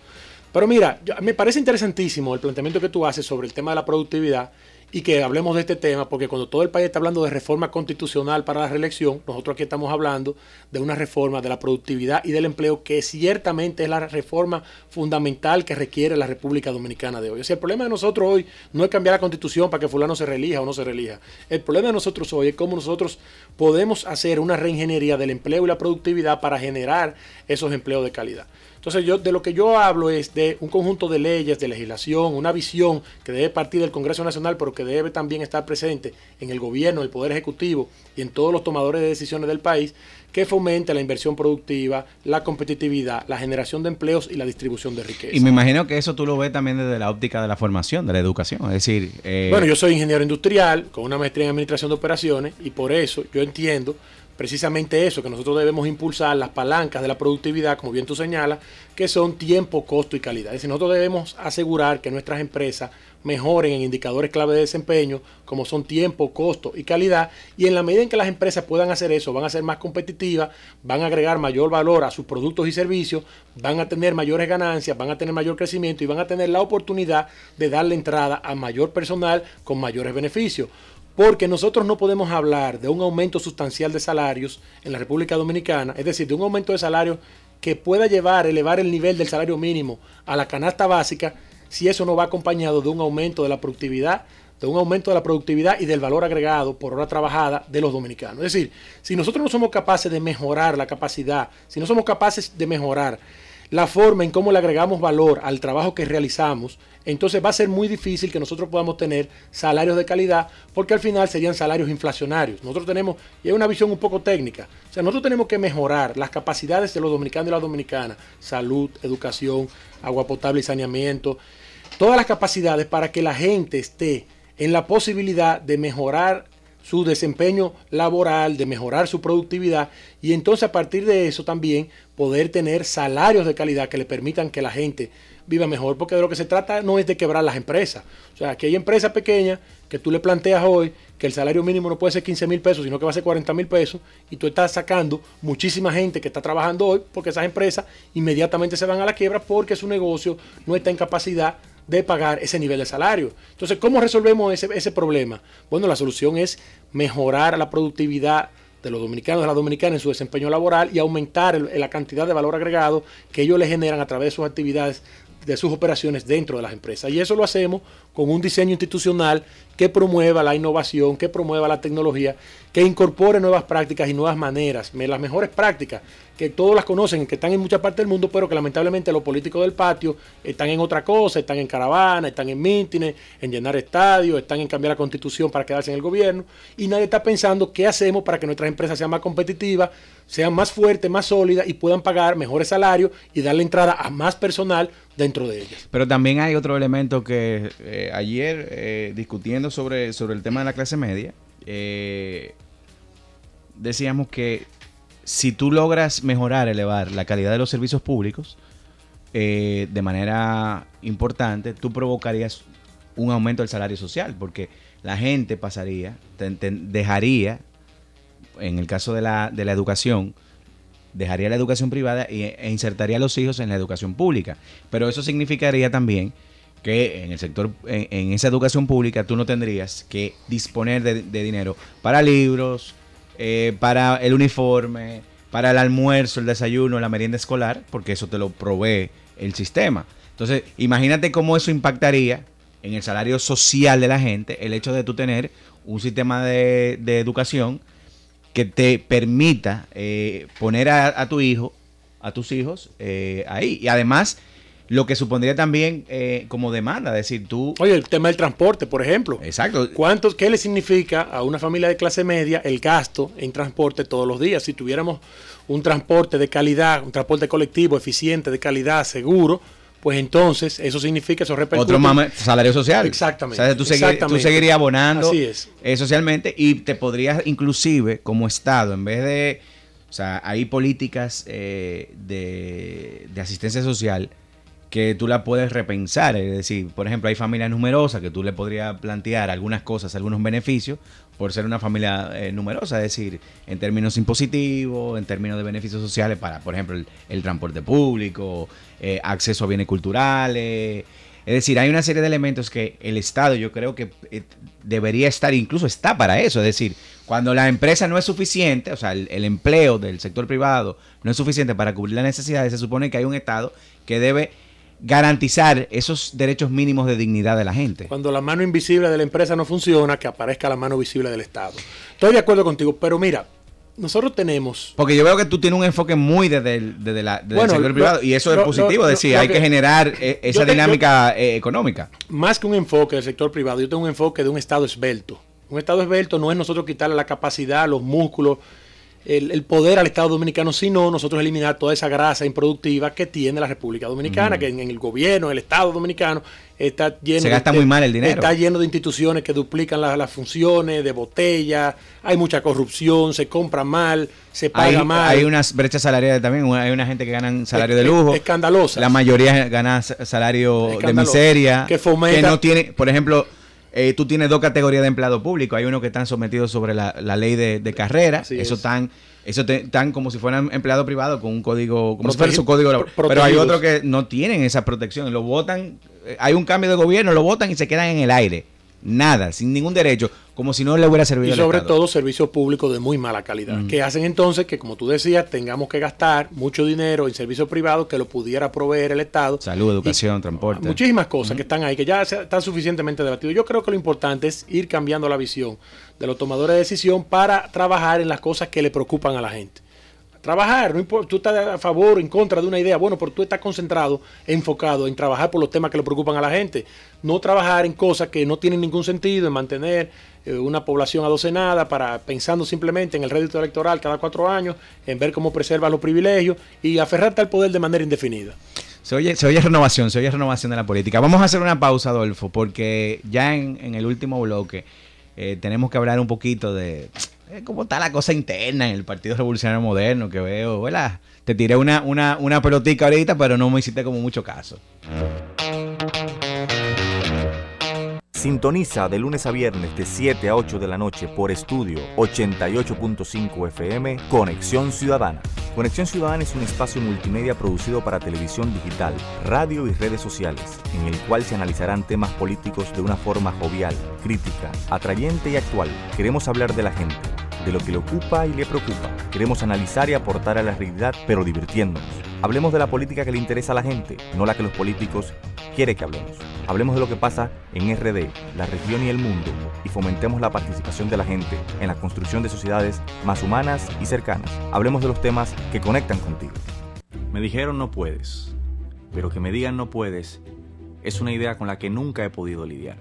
Pero mira, me parece interesantísimo el planteamiento que tú haces sobre el tema de la productividad y que hablemos de este tema, porque cuando todo el país está hablando de reforma constitucional para la reelección, nosotros aquí estamos hablando de una reforma de la productividad y del empleo que ciertamente es la reforma fundamental que requiere la República Dominicana de hoy. O sea, el problema de nosotros hoy no es cambiar la constitución para que fulano se relija o no se relija. El problema de nosotros hoy es cómo nosotros podemos hacer una reingeniería del empleo y la productividad para generar esos empleos de calidad. Entonces, yo de lo que yo hablo es de un conjunto de leyes, de legislación, una visión que debe partir del Congreso Nacional, pero que debe también estar presente en el gobierno, el Poder Ejecutivo y en todos los tomadores de decisiones del país, que fomente la inversión productiva, la competitividad, la generación de empleos y la distribución de riqueza. Y me imagino que eso tú lo ves también desde la óptica de la formación, de la educación. Es decir, eh, bueno, yo soy ingeniero industrial con una maestría en administración de operaciones y por eso yo entiendo precisamente eso, que nosotros debemos impulsar las palancas de la productividad, como bien tú señalas, que son tiempo, costo y calidad. Es decir, nosotros debemos asegurar que nuestras empresas mejoren en indicadores clave de desempeño, como son tiempo, costo y calidad, y en la medida en que las empresas puedan hacer eso, van a ser más competitivas, van a agregar mayor valor a sus productos y servicios, van a tener mayores ganancias, van a tener mayor crecimiento y van a tener la oportunidad de darle entrada a mayor personal con mayores beneficios. Porque nosotros no podemos hablar de un aumento sustancial de salarios en la República Dominicana, es decir, de un aumento de salarios que pueda llevar, elevar el nivel del salario mínimo a la canasta básica, si eso no va acompañado de un aumento de la productividad, de un aumento de la productividad y del valor agregado por hora trabajada de los dominicanos. Es decir, si nosotros no somos capaces de mejorar la capacidad, si no somos capaces de mejorar la forma en cómo le agregamos valor al trabajo que realizamos, entonces va a ser muy difícil que nosotros podamos tener salarios de calidad, porque al final serían salarios inflacionarios. Nosotros tenemos, y es una visión un poco técnica, o sea, nosotros tenemos que mejorar las capacidades de los dominicanos y las dominicanas, salud, educación, agua potable y saneamiento, todas las capacidades para que la gente esté en la posibilidad de mejorar su desempeño laboral, de mejorar su productividad y entonces a partir de eso también poder tener salarios de calidad que le permitan que la gente viva mejor, porque de lo que se trata no es de quebrar las empresas. O sea, aquí hay empresas pequeñas que tú le planteas hoy que el salario mínimo no puede ser 15 mil pesos, sino que va a ser 40 mil pesos, y tú estás sacando muchísima gente que está trabajando hoy, porque esas empresas inmediatamente se van a la quiebra porque su negocio no está en capacidad de pagar ese nivel de salario. Entonces, ¿cómo resolvemos ese, ese problema? Bueno, la solución es mejorar la productividad de los dominicanos de las dominicanas en su desempeño laboral y aumentar la cantidad de valor agregado que ellos le generan a través de sus actividades de sus operaciones dentro de las empresas. Y eso lo hacemos con un diseño institucional que promueva la innovación, que promueva la tecnología, que incorpore nuevas prácticas y nuevas maneras, las mejores prácticas que todos las conocen, que están en muchas partes del mundo, pero que lamentablemente los políticos del patio están en otra cosa, están en caravana, están en mítines, en llenar estadios, están en cambiar la constitución para quedarse en el gobierno, y nadie está pensando qué hacemos para que nuestras empresas sean más competitivas, sean más fuertes, más sólidas y puedan pagar mejores salarios y darle entrada a más personal dentro de ellas. Pero también hay otro elemento que eh, ayer eh, discutiendo sobre, sobre el tema de la clase media, eh, decíamos que si tú logras mejorar, elevar la calidad de los servicios públicos de manera importante, tú provocarías un aumento del salario social, porque la gente pasaría, dejaría, en el caso de la, de la educación, dejaría la educación privada e insertaría a los hijos en la educación pública. Pero eso significaría también que en el sector, en, esa educación pública, tú no tendrías que disponer de, dinero para libros, eh, para el uniforme, para el almuerzo, el desayuno, la merienda escolar, porque eso te lo provee el sistema. Entonces, imagínate cómo eso impactaría en el salario social de la gente, el hecho de tú tener un sistema de, de educación que te permita eh, poner a, tu hijo, a tus hijos eh, ahí. Y además, lo que supondría también eh, como demanda, es decir, tú... Oye, el tema del transporte, por ejemplo. Exacto. ¿Cuántos, ¿Qué le significa a una familia de clase media el gasto en transporte todos los días? Si tuviéramos un transporte de calidad, un transporte colectivo eficiente, de calidad, seguro, pues entonces eso significa, eso repercute. Otro salario social. Exactamente. O sea, tú, seguirías abonando Así es. Eh, socialmente y te podrías inclusive como Estado, en vez de, o sea, hay políticas eh, de, de asistencia social que tú la puedes repensar. Es decir, por ejemplo, hay familias numerosas que tú le podrías plantear algunas cosas, algunos beneficios por ser una familia eh, numerosa, es decir, en términos impositivos, en términos de beneficios sociales para, por ejemplo, el, transporte público, eh, acceso a bienes culturales. Es decir, hay una serie de elementos que el Estado yo creo que eh, debería estar, incluso está para eso. Es decir, cuando la empresa no es suficiente, o sea, el, el empleo del sector privado no es suficiente para cubrir las necesidades, se supone que hay un Estado que debe garantizar esos derechos mínimos de dignidad de la gente. Cuando la mano invisible de la empresa no funciona, que aparezca la mano visible del Estado. Estoy de acuerdo contigo, pero mira, nosotros tenemos... Porque yo veo que tú tienes un enfoque muy desde el, sector privado y eso es positivo, es decir, hay que, generar eh, esa dinámica eh, económica. Más que un enfoque del sector privado, yo tengo un enfoque de un Estado esbelto. Un Estado esbelto no es nosotros quitarle la capacidad, los músculos, el, poder al Estado Dominicano, sino nosotros eliminar toda esa grasa improductiva que tiene la República Dominicana, que en, el gobierno, en el Estado Dominicano, está lleno, Se gasta muy mal el dinero. está lleno de instituciones que duplican las, funciones, de botellas, hay mucha corrupción, se compra mal, se paga mal. Hay unas brechas salariales también, hay una gente que gana salario de lujo. Escandalosa. La mayoría gana salario de miseria. Que fomenta. Que no tiene, por ejemplo eh, tú tienes dos categorías de empleado público. Hay unos que están sometidos sobre la, ley de, carrera. eso están, eso están como si fueran empleados privados con un código, como si fuera su código Pero hay otros que no tienen esa protección. Lo votan, eh, hay un cambio de gobierno, lo votan y se quedan en el aire. Nada, sin ningún derecho como si no le hubiera servido. Y sobre todo servicios públicos de muy mala calidad, que hacen entonces que, como tú decías, tengamos que gastar mucho dinero en servicios privados que lo pudiera proveer el Estado. Salud, educación, transporte. Muchísimas cosas que están ahí, que ya están suficientemente debatidos. Yo creo que lo importante es ir cambiando la visión de los tomadores de decisión para trabajar en las cosas que le preocupan a la gente trabajar, no importa, tú estás a favor o en contra de una idea, bueno, pero tú estás concentrado, enfocado en trabajar por los temas que le preocupan a la gente, no trabajar en cosas que no tienen ningún sentido, en mantener eh, una población adocenada para pensando simplemente en el rédito electoral cada cuatro años, en ver cómo preserva los privilegios y aferrarte al poder de manera indefinida. Se oye, se oye renovación, se oye renovación de la política. Vamos a hacer una pausa, Adolfo, porque ya en, el último bloque eh, tenemos que hablar un poquito de cómo está la cosa interna en el Partido Revolucionario Moderno que veo, ¿verdad? Te tiré una, una, una pelotica ahorita, pero no me hiciste como mucho caso. Sintoniza de lunes a viernes de 7 a 8 de la noche por estudio 88.5 FM Conexión Ciudadana. Conexión Ciudadana es un espacio multimedia producido para televisión digital, radio y redes sociales, en el cual se analizarán temas políticos de una forma jovial, crítica, atrayente y actual. Queremos hablar de la gente de lo que le ocupa y le preocupa. Queremos analizar y aportar a la realidad, pero divirtiéndonos. Hablemos de la política que le interesa a la gente, no la que los políticos quieren que hablemos. Hablemos de lo que pasa en RD, la región y el mundo, y fomentemos la participación de la gente en la construcción de sociedades más humanas y cercanas. Hablemos de los temas que conectan contigo. Me dijeron no puedes, pero que me digan no puedes es una idea con la que nunca he podido lidiar.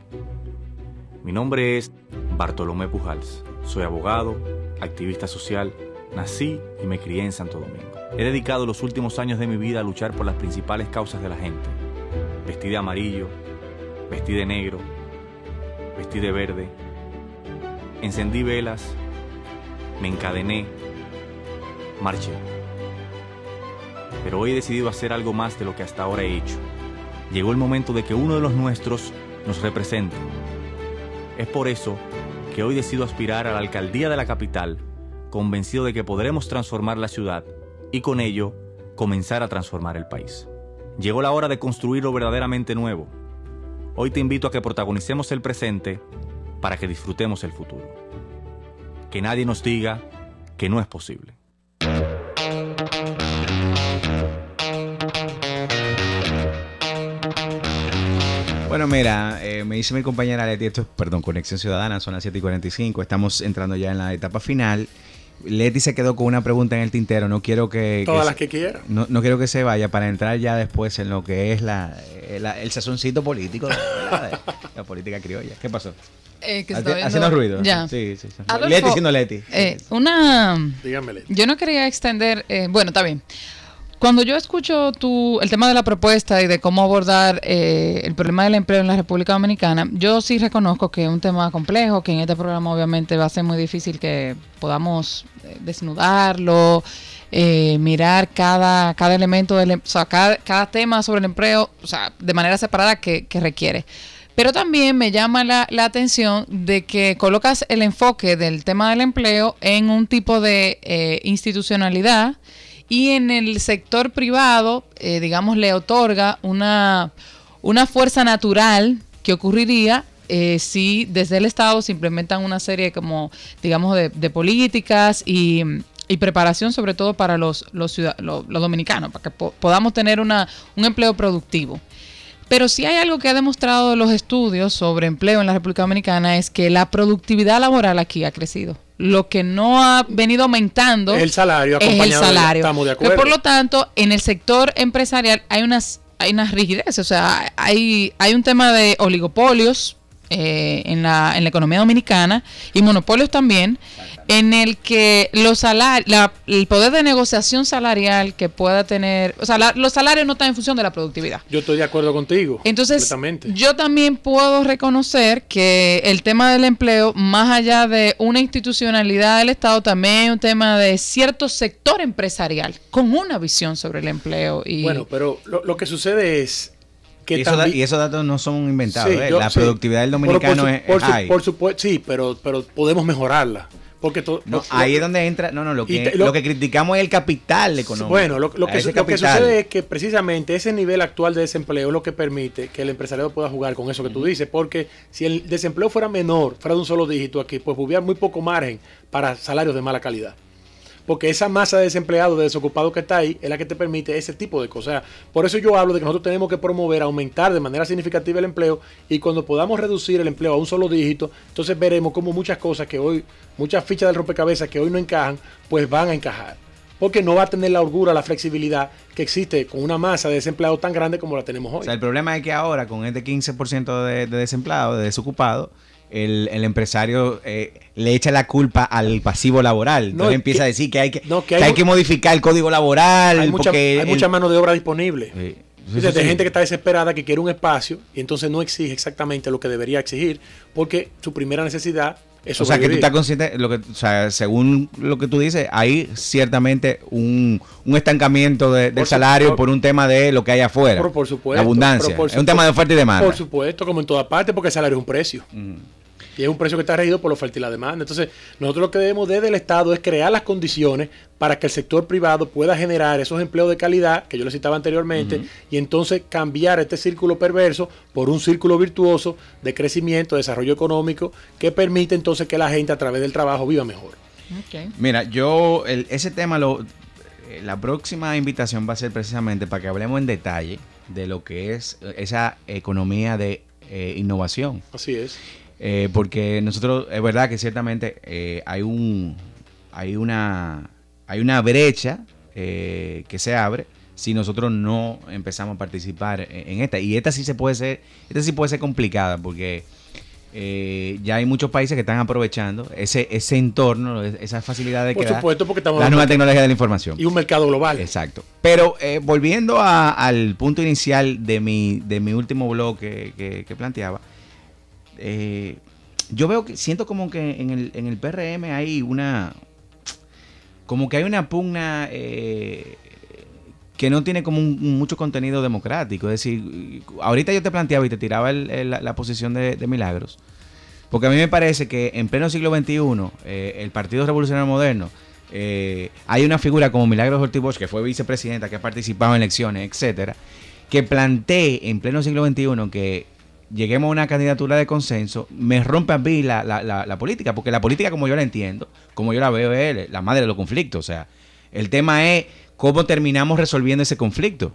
Mi nombre es Bartolomé Pujals. Soy abogado, activista social, nací y me crié en Santo Domingo. He dedicado los últimos años de mi vida a luchar por las principales causas de la gente. Vestí de amarillo, vestí de negro, vestí de verde. Encendí velas, me encadené, marché. Pero hoy he decidido hacer algo más de lo que hasta ahora he hecho. Llegó el momento de que uno de los nuestros nos represente. Es por eso que hoy decido aspirar a la alcaldía de la capital, convencido de que podremos transformar la ciudad y con ello comenzar a transformar el país. Llegó la hora de construir lo verdaderamente nuevo. Hoy te invito a que protagonicemos el presente para que disfrutemos el futuro. Que nadie nos diga que no es posible. Bueno, mira, eh, me dice mi compañera Leti, esto es, perdón, Conexión Ciudadana, son las 7 y 45, estamos entrando ya en la etapa final Leti se quedó con una pregunta en el tintero. No quiero que. Todas que las se- que quiera. No, no quiero que se vaya para entrar ya después en lo que es la, el, el sazoncito político de la, de la política criolla. ¿Qué pasó? Eh, que está viendo- Haciendo ruido. Ya. Sí, sí. sí. Adolfo, Leti siendo Leti. Eh, una. Dígamele. Yo no quería extender. eh, bueno, está bien. Cuando yo escucho tu, el tema de la propuesta y de cómo abordar eh, el problema del empleo en la República Dominicana, yo sí reconozco que es un tema complejo, que en este programa obviamente va a ser muy difícil que podamos eh, desnudarlo, eh, mirar cada, cada elemento, del, em- o sea, cada, cada tema sobre el empleo, o sea, de manera separada que, que requiere. Pero también me llama la, la atención de que colocas el enfoque del tema del empleo en un tipo de eh, institucionalidad y en el sector privado, eh, digamos, le otorga una, una fuerza natural que ocurriría eh, si desde el Estado se implementan una serie como, digamos, de, políticas y, preparación sobre todo para los, los, dominicanos, para que po- podamos tener una, un empleo productivo. Pero si hay algo que ha demostrado los estudios sobre empleo en la República Dominicana es que la productividad laboral aquí ha crecido. Lo que no ha venido aumentando El salario es el salario. estamos de acuerdo. por lo tanto, en el sector empresarial hay unas hay unas rigideces, o sea, hay, hay un tema de oligopolios eh, en, la, en la economía dominicana y monopolios también, en el que los salari- la- el poder de negociación salarial que pueda tener, o sea, la- los salarios no están en función de la productividad. Yo estoy de acuerdo contigo. Entonces, completamente. yo también puedo reconocer que el tema del empleo, más allá de una institucionalidad del Estado, también es un tema de cierto sector empresarial con una visión sobre el empleo. Y Bueno, pero lo, lo que sucede es que Y, da- y esos datos no son inventados. Sí, ¿eh? yo- la sí. productividad del dominicano por su- es, por es su- high. por supuesto, sí, pero, pero podemos mejorarla. Porque to- No, lo- ahí lo- es donde entra. No, no, lo que, te- lo- lo que criticamos es el capital económico. Bueno, lo, que, su- lo que sucede es que precisamente ese nivel actual de desempleo es lo que permite que el empresariado pueda jugar con eso que tú dices, porque si el desempleo fuera menor, fuera de un solo dígito aquí, pues hubiera muy poco margen para salarios de mala calidad. Porque esa masa de desempleados, de desocupados que está ahí, es la que te permite ese tipo de cosas. Por eso yo hablo de que nosotros tenemos que promover, aumentar de manera significativa el empleo y cuando podamos reducir el empleo a un solo dígito, entonces veremos como muchas cosas que hoy, muchas fichas del rompecabezas que hoy no encajan, pues van a encajar. Porque no va a tener la holgura, la flexibilidad que existe con una masa de desempleados tan grande como la tenemos hoy. O sea, el problema es que ahora, con este 15% de, de desempleados, de desocupados, el, el empresario eh, le echa la culpa al pasivo laboral. No, Entonces empieza que- a decir que hay que, no, que que hay que modificar el código laboral. hay mucha, porque hay el- mucha mano de obra disponible. Sí, sí, de gente que está desesperada, que quiere un espacio y entonces no exige exactamente lo que debería exigir porque su primera necesidad es O sea, que tú estás consciente, lo que, o sea, según lo que tú dices, hay ciertamente un, un estancamiento de- del salario por- un tema de lo que hay afuera. Por- por supuesto, La abundancia. por es un tema de oferta y demanda. Por supuesto, como en toda parte, porque el salario es un precio. Y es un precio que está regido por la oferta y la demanda. Entonces, nosotros lo que debemos desde el Estado es crear las condiciones para que el sector privado pueda generar esos empleos de calidad que yo les citaba anteriormente y entonces cambiar este círculo perverso por un círculo virtuoso de crecimiento, desarrollo económico que permite entonces que la gente a través del trabajo viva mejor. Ok. Mira, yo, el- ese tema, lo, eh, la próxima invitación va a ser precisamente para que hablemos en detalle de lo que es esa economía de eh, innovación. Así es. Eh, porque nosotros, es verdad que ciertamente eh, hay un hay una hay una brecha eh, que se abre si nosotros no empezamos a participar en, en esta. Y esta sí se puede ser, esta sí puede ser complicada porque eh, ya hay muchos países que están aprovechando ese, ese entorno, esa facilidad de Por que da supuesto, porque estamos la nueva tecnología de la información. y un mercado global. Exacto. Pero eh, volviendo a- al punto inicial de mi, de mi último bloque que, que planteaba, eh, yo veo que siento como que en el, en el PRM hay una. Como que hay una pugna eh, que no tiene como un- mucho contenido democrático. Es decir, ahorita yo te planteaba y te tiraba la, la posición de, Milagros. Porque a mí me parece que en pleno siglo XXI, eh, el Partido Revolucionario Moderno, hay una figura como Milagros Ortiz que fue vicepresidenta, que ha participado en elecciones, etcétera, que plantee en pleno siglo XXI que lleguemos a una candidatura de consenso, me rompe a mí la, la- la- política, porque la política como yo la entiendo, como yo la veo, es la madre de los conflictos. O sea, el tema es cómo terminamos resolviendo ese conflicto.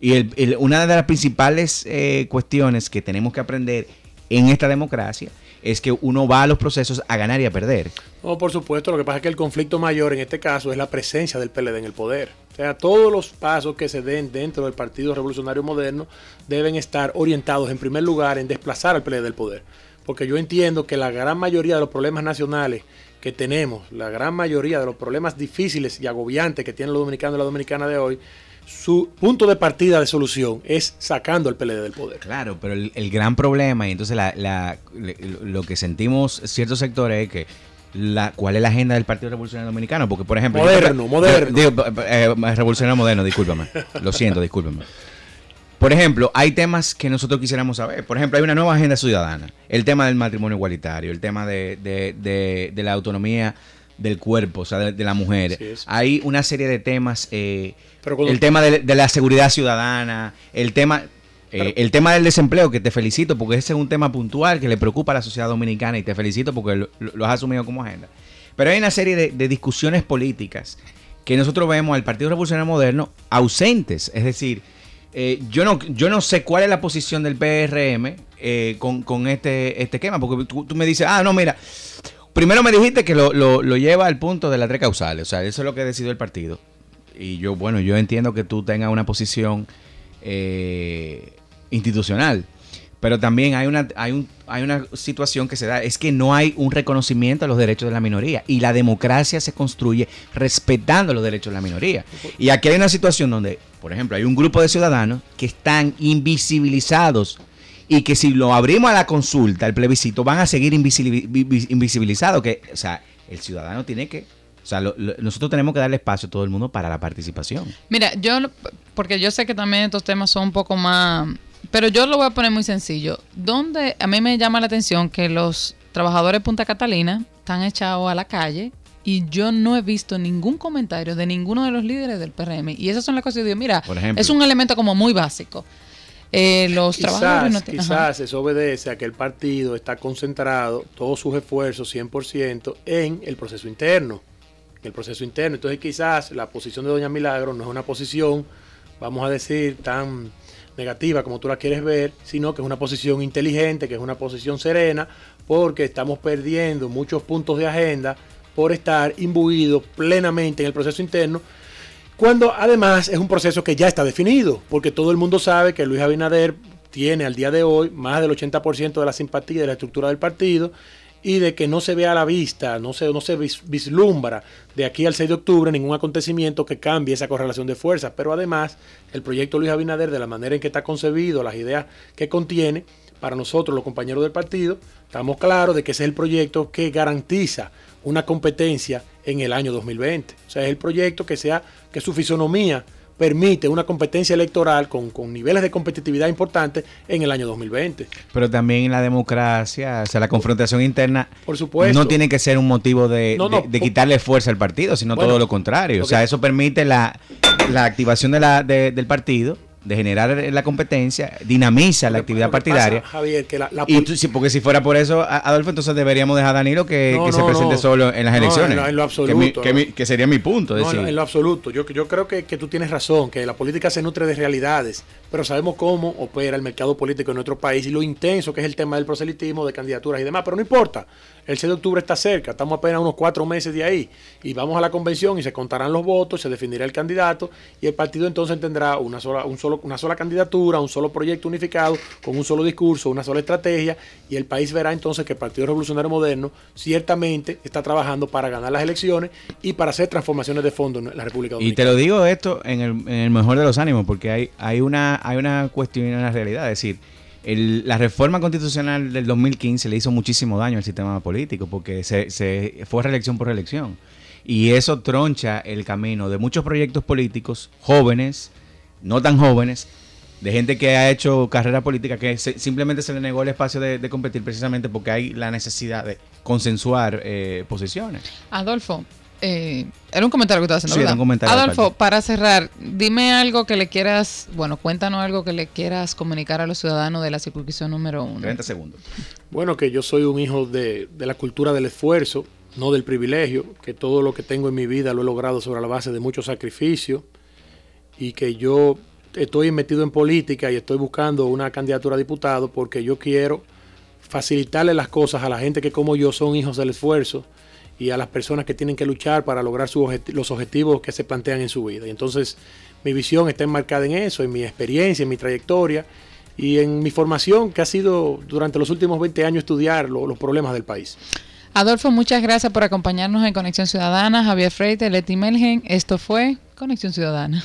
Y el- una de las principales eh, cuestiones que tenemos que aprender en esta democracia es que uno va a los procesos a ganar y a perder. No, por supuesto, lo que pasa es que el conflicto mayor en este caso es la presencia del PLD en el poder. O sea, todos los pasos que se den dentro del Partido Revolucionario Moderno deben estar orientados en primer lugar en desplazar al PLD del poder. Porque yo entiendo que la gran mayoría de los problemas nacionales que tenemos, la gran mayoría de los problemas difíciles y agobiantes que tienen los dominicanos y la dominicana de hoy, su punto de partida de solución es sacando al PLD del poder. Claro, pero el, gran problema, y entonces lo que sentimos ciertos sectores es que la, cuál es la agenda del Partido Revolucionario Dominicano, porque por ejemplo... Moderno, moderno. Eh, revolucionario moderno, discúlpame. lo siento, discúlpame. Por ejemplo, hay temas que nosotros quisiéramos saber. Por ejemplo, hay una nueva agenda ciudadana. El tema del matrimonio igualitario, el tema de, de, de, la autonomía del cuerpo, o sea, de, la mujer. hay una serie de temas. Eh, el tema de, la seguridad ciudadana, el tema... Eh, el tema del desempleo, que te felicito porque ese es un tema puntual que le preocupa a la sociedad dominicana y te felicito porque lo, has asumido como agenda. Pero hay una serie de, de, discusiones políticas que nosotros vemos al Partido Revolucionario Moderno ausentes. Es decir, eh, yo, no, yo no sé cuál es la posición del PRM eh, con, este, este esquema, porque tú, me dices, ah, no, mira, primero me dijiste que lo, lleva al punto de las tres causales, o sea, eso es lo que decidió el partido. Y yo, bueno, yo entiendo que tú tengas una posición eh, institucional. Pero también hay una, hay, un, hay una situación que se da, es que no hay un reconocimiento a los derechos de la minoría. Y la democracia se construye respetando los derechos de la minoría. Y aquí hay una situación donde, por ejemplo, hay un grupo de ciudadanos que están invisibilizados y que si lo abrimos a la consulta, el plebiscito, van a seguir invisibilizados. Que, o sea, el ciudadano tiene que o sea, nosotros tenemos que darle espacio a todo el mundo para la participación. Mira, yo, porque yo sé que también estos temas son un poco más pero yo lo voy a poner muy sencillo. Donde a mí me llama la atención que los trabajadores de Punta Catalina están echados a la calle y yo no he visto ningún comentario de ninguno de los líderes del PRM. Y esas son las cosas que digo, mira, es un elemento como muy básico. Eh, los trabajadores no Quizás eso obedece a que el partido está concentrado todos sus esfuerzos 100% en el proceso interno. el proceso interno. Entonces quizás la posición de Doña Milagro no es una posición, vamos a decir, tan negativa como tú la quieres ver, sino que es una posición inteligente, que es una posición serena, porque estamos perdiendo muchos puntos de agenda por estar imbuidos plenamente en el proceso interno, cuando además es un proceso que ya está definido, porque todo el mundo sabe que Luis Abinader tiene al día de hoy más del 80% de la simpatía de la estructura del partido y de que no se vea a la vista, no se, no se vislumbra de aquí al 6 de octubre ningún acontecimiento que cambie esa correlación de fuerzas. Pero además, el proyecto Luis Abinader, de la manera en que está concebido, las ideas que contiene, para nosotros, los compañeros del partido, estamos claros de que ese es el proyecto que garantiza una competencia en el año 2020. O sea, es el proyecto que sea que su fisonomía permite una competencia electoral con, niveles de competitividad importantes en el año 2020. Pero también en la democracia, o sea, la confrontación interna por supuesto. no tiene que ser un motivo de, quitarle fuerza al partido, sino todo lo contrario. O sea, eso permite la, la activación de la, del partido de generar la competencia, dinamiza la actividad partidaria. Javier, que la, y porque si fuera por eso, Adolfo, entonces deberíamos dejar a Danilo que, se presente solo en las elecciones. En lo, absoluto. Que, sería mi punto. No, en lo absoluto. Yo, yo creo que, que tú tienes razón, que la política se nutre de realidades, pero sabemos cómo opera el mercado político en nuestro país y lo intenso que es el tema del proselitismo, de candidaturas y demás, pero no importa. El 6 de octubre está cerca, estamos apenas unos cuatro meses de ahí y vamos a la convención y se contarán los votos, se definirá el candidato y el partido entonces tendrá una sola, un solo, una sola candidatura, un solo proyecto unificado, con un solo discurso, una sola estrategia y el país verá entonces que el Partido Revolucionario Moderno ciertamente está trabajando para ganar las elecciones y para hacer transformaciones de fondo en la República Dominicana. Y te lo digo esto en el, en el mejor de los ánimos porque hay, hay, una, hay una cuestión y una realidad, es decir, la reforma constitucional del 2015 le hizo muchísimo daño al sistema político porque se, se fue reelección por reelección. Y eso troncha el camino de muchos proyectos políticos jóvenes, no tan jóvenes, de gente que ha hecho carrera política que simplemente se le negó el espacio de, competir precisamente porque hay la necesidad de consensuar eh, posiciones. Adolfo, eh, era un comentario que estaba haciendo, sí, Adolfo, para cerrar, dime algo que le quieras, bueno, cuéntanos algo que le quieras comunicar a los ciudadanos de la circunscripción número uno. 30 segundos. Bueno, que yo soy un hijo de, la cultura del esfuerzo, no del privilegio, que todo lo que tengo en mi vida lo he logrado sobre la base de mucho sacrificio y que yo estoy metido en política y estoy buscando una candidatura a diputado porque yo quiero facilitarle las cosas a la gente que como yo son hijos del esfuerzo y a las personas que tienen que luchar para lograr los objetivos que se plantean en su vida. Y entonces mi visión está enmarcada en eso, en mi experiencia, en mi trayectoria y en mi formación que ha sido durante los últimos 20 años estudiar los problemas del país. Adolfo, muchas gracias por acompañarnos en Conexión Ciudadana. Javier Freite, Leti Melgen, esto fue Conexión Ciudadana.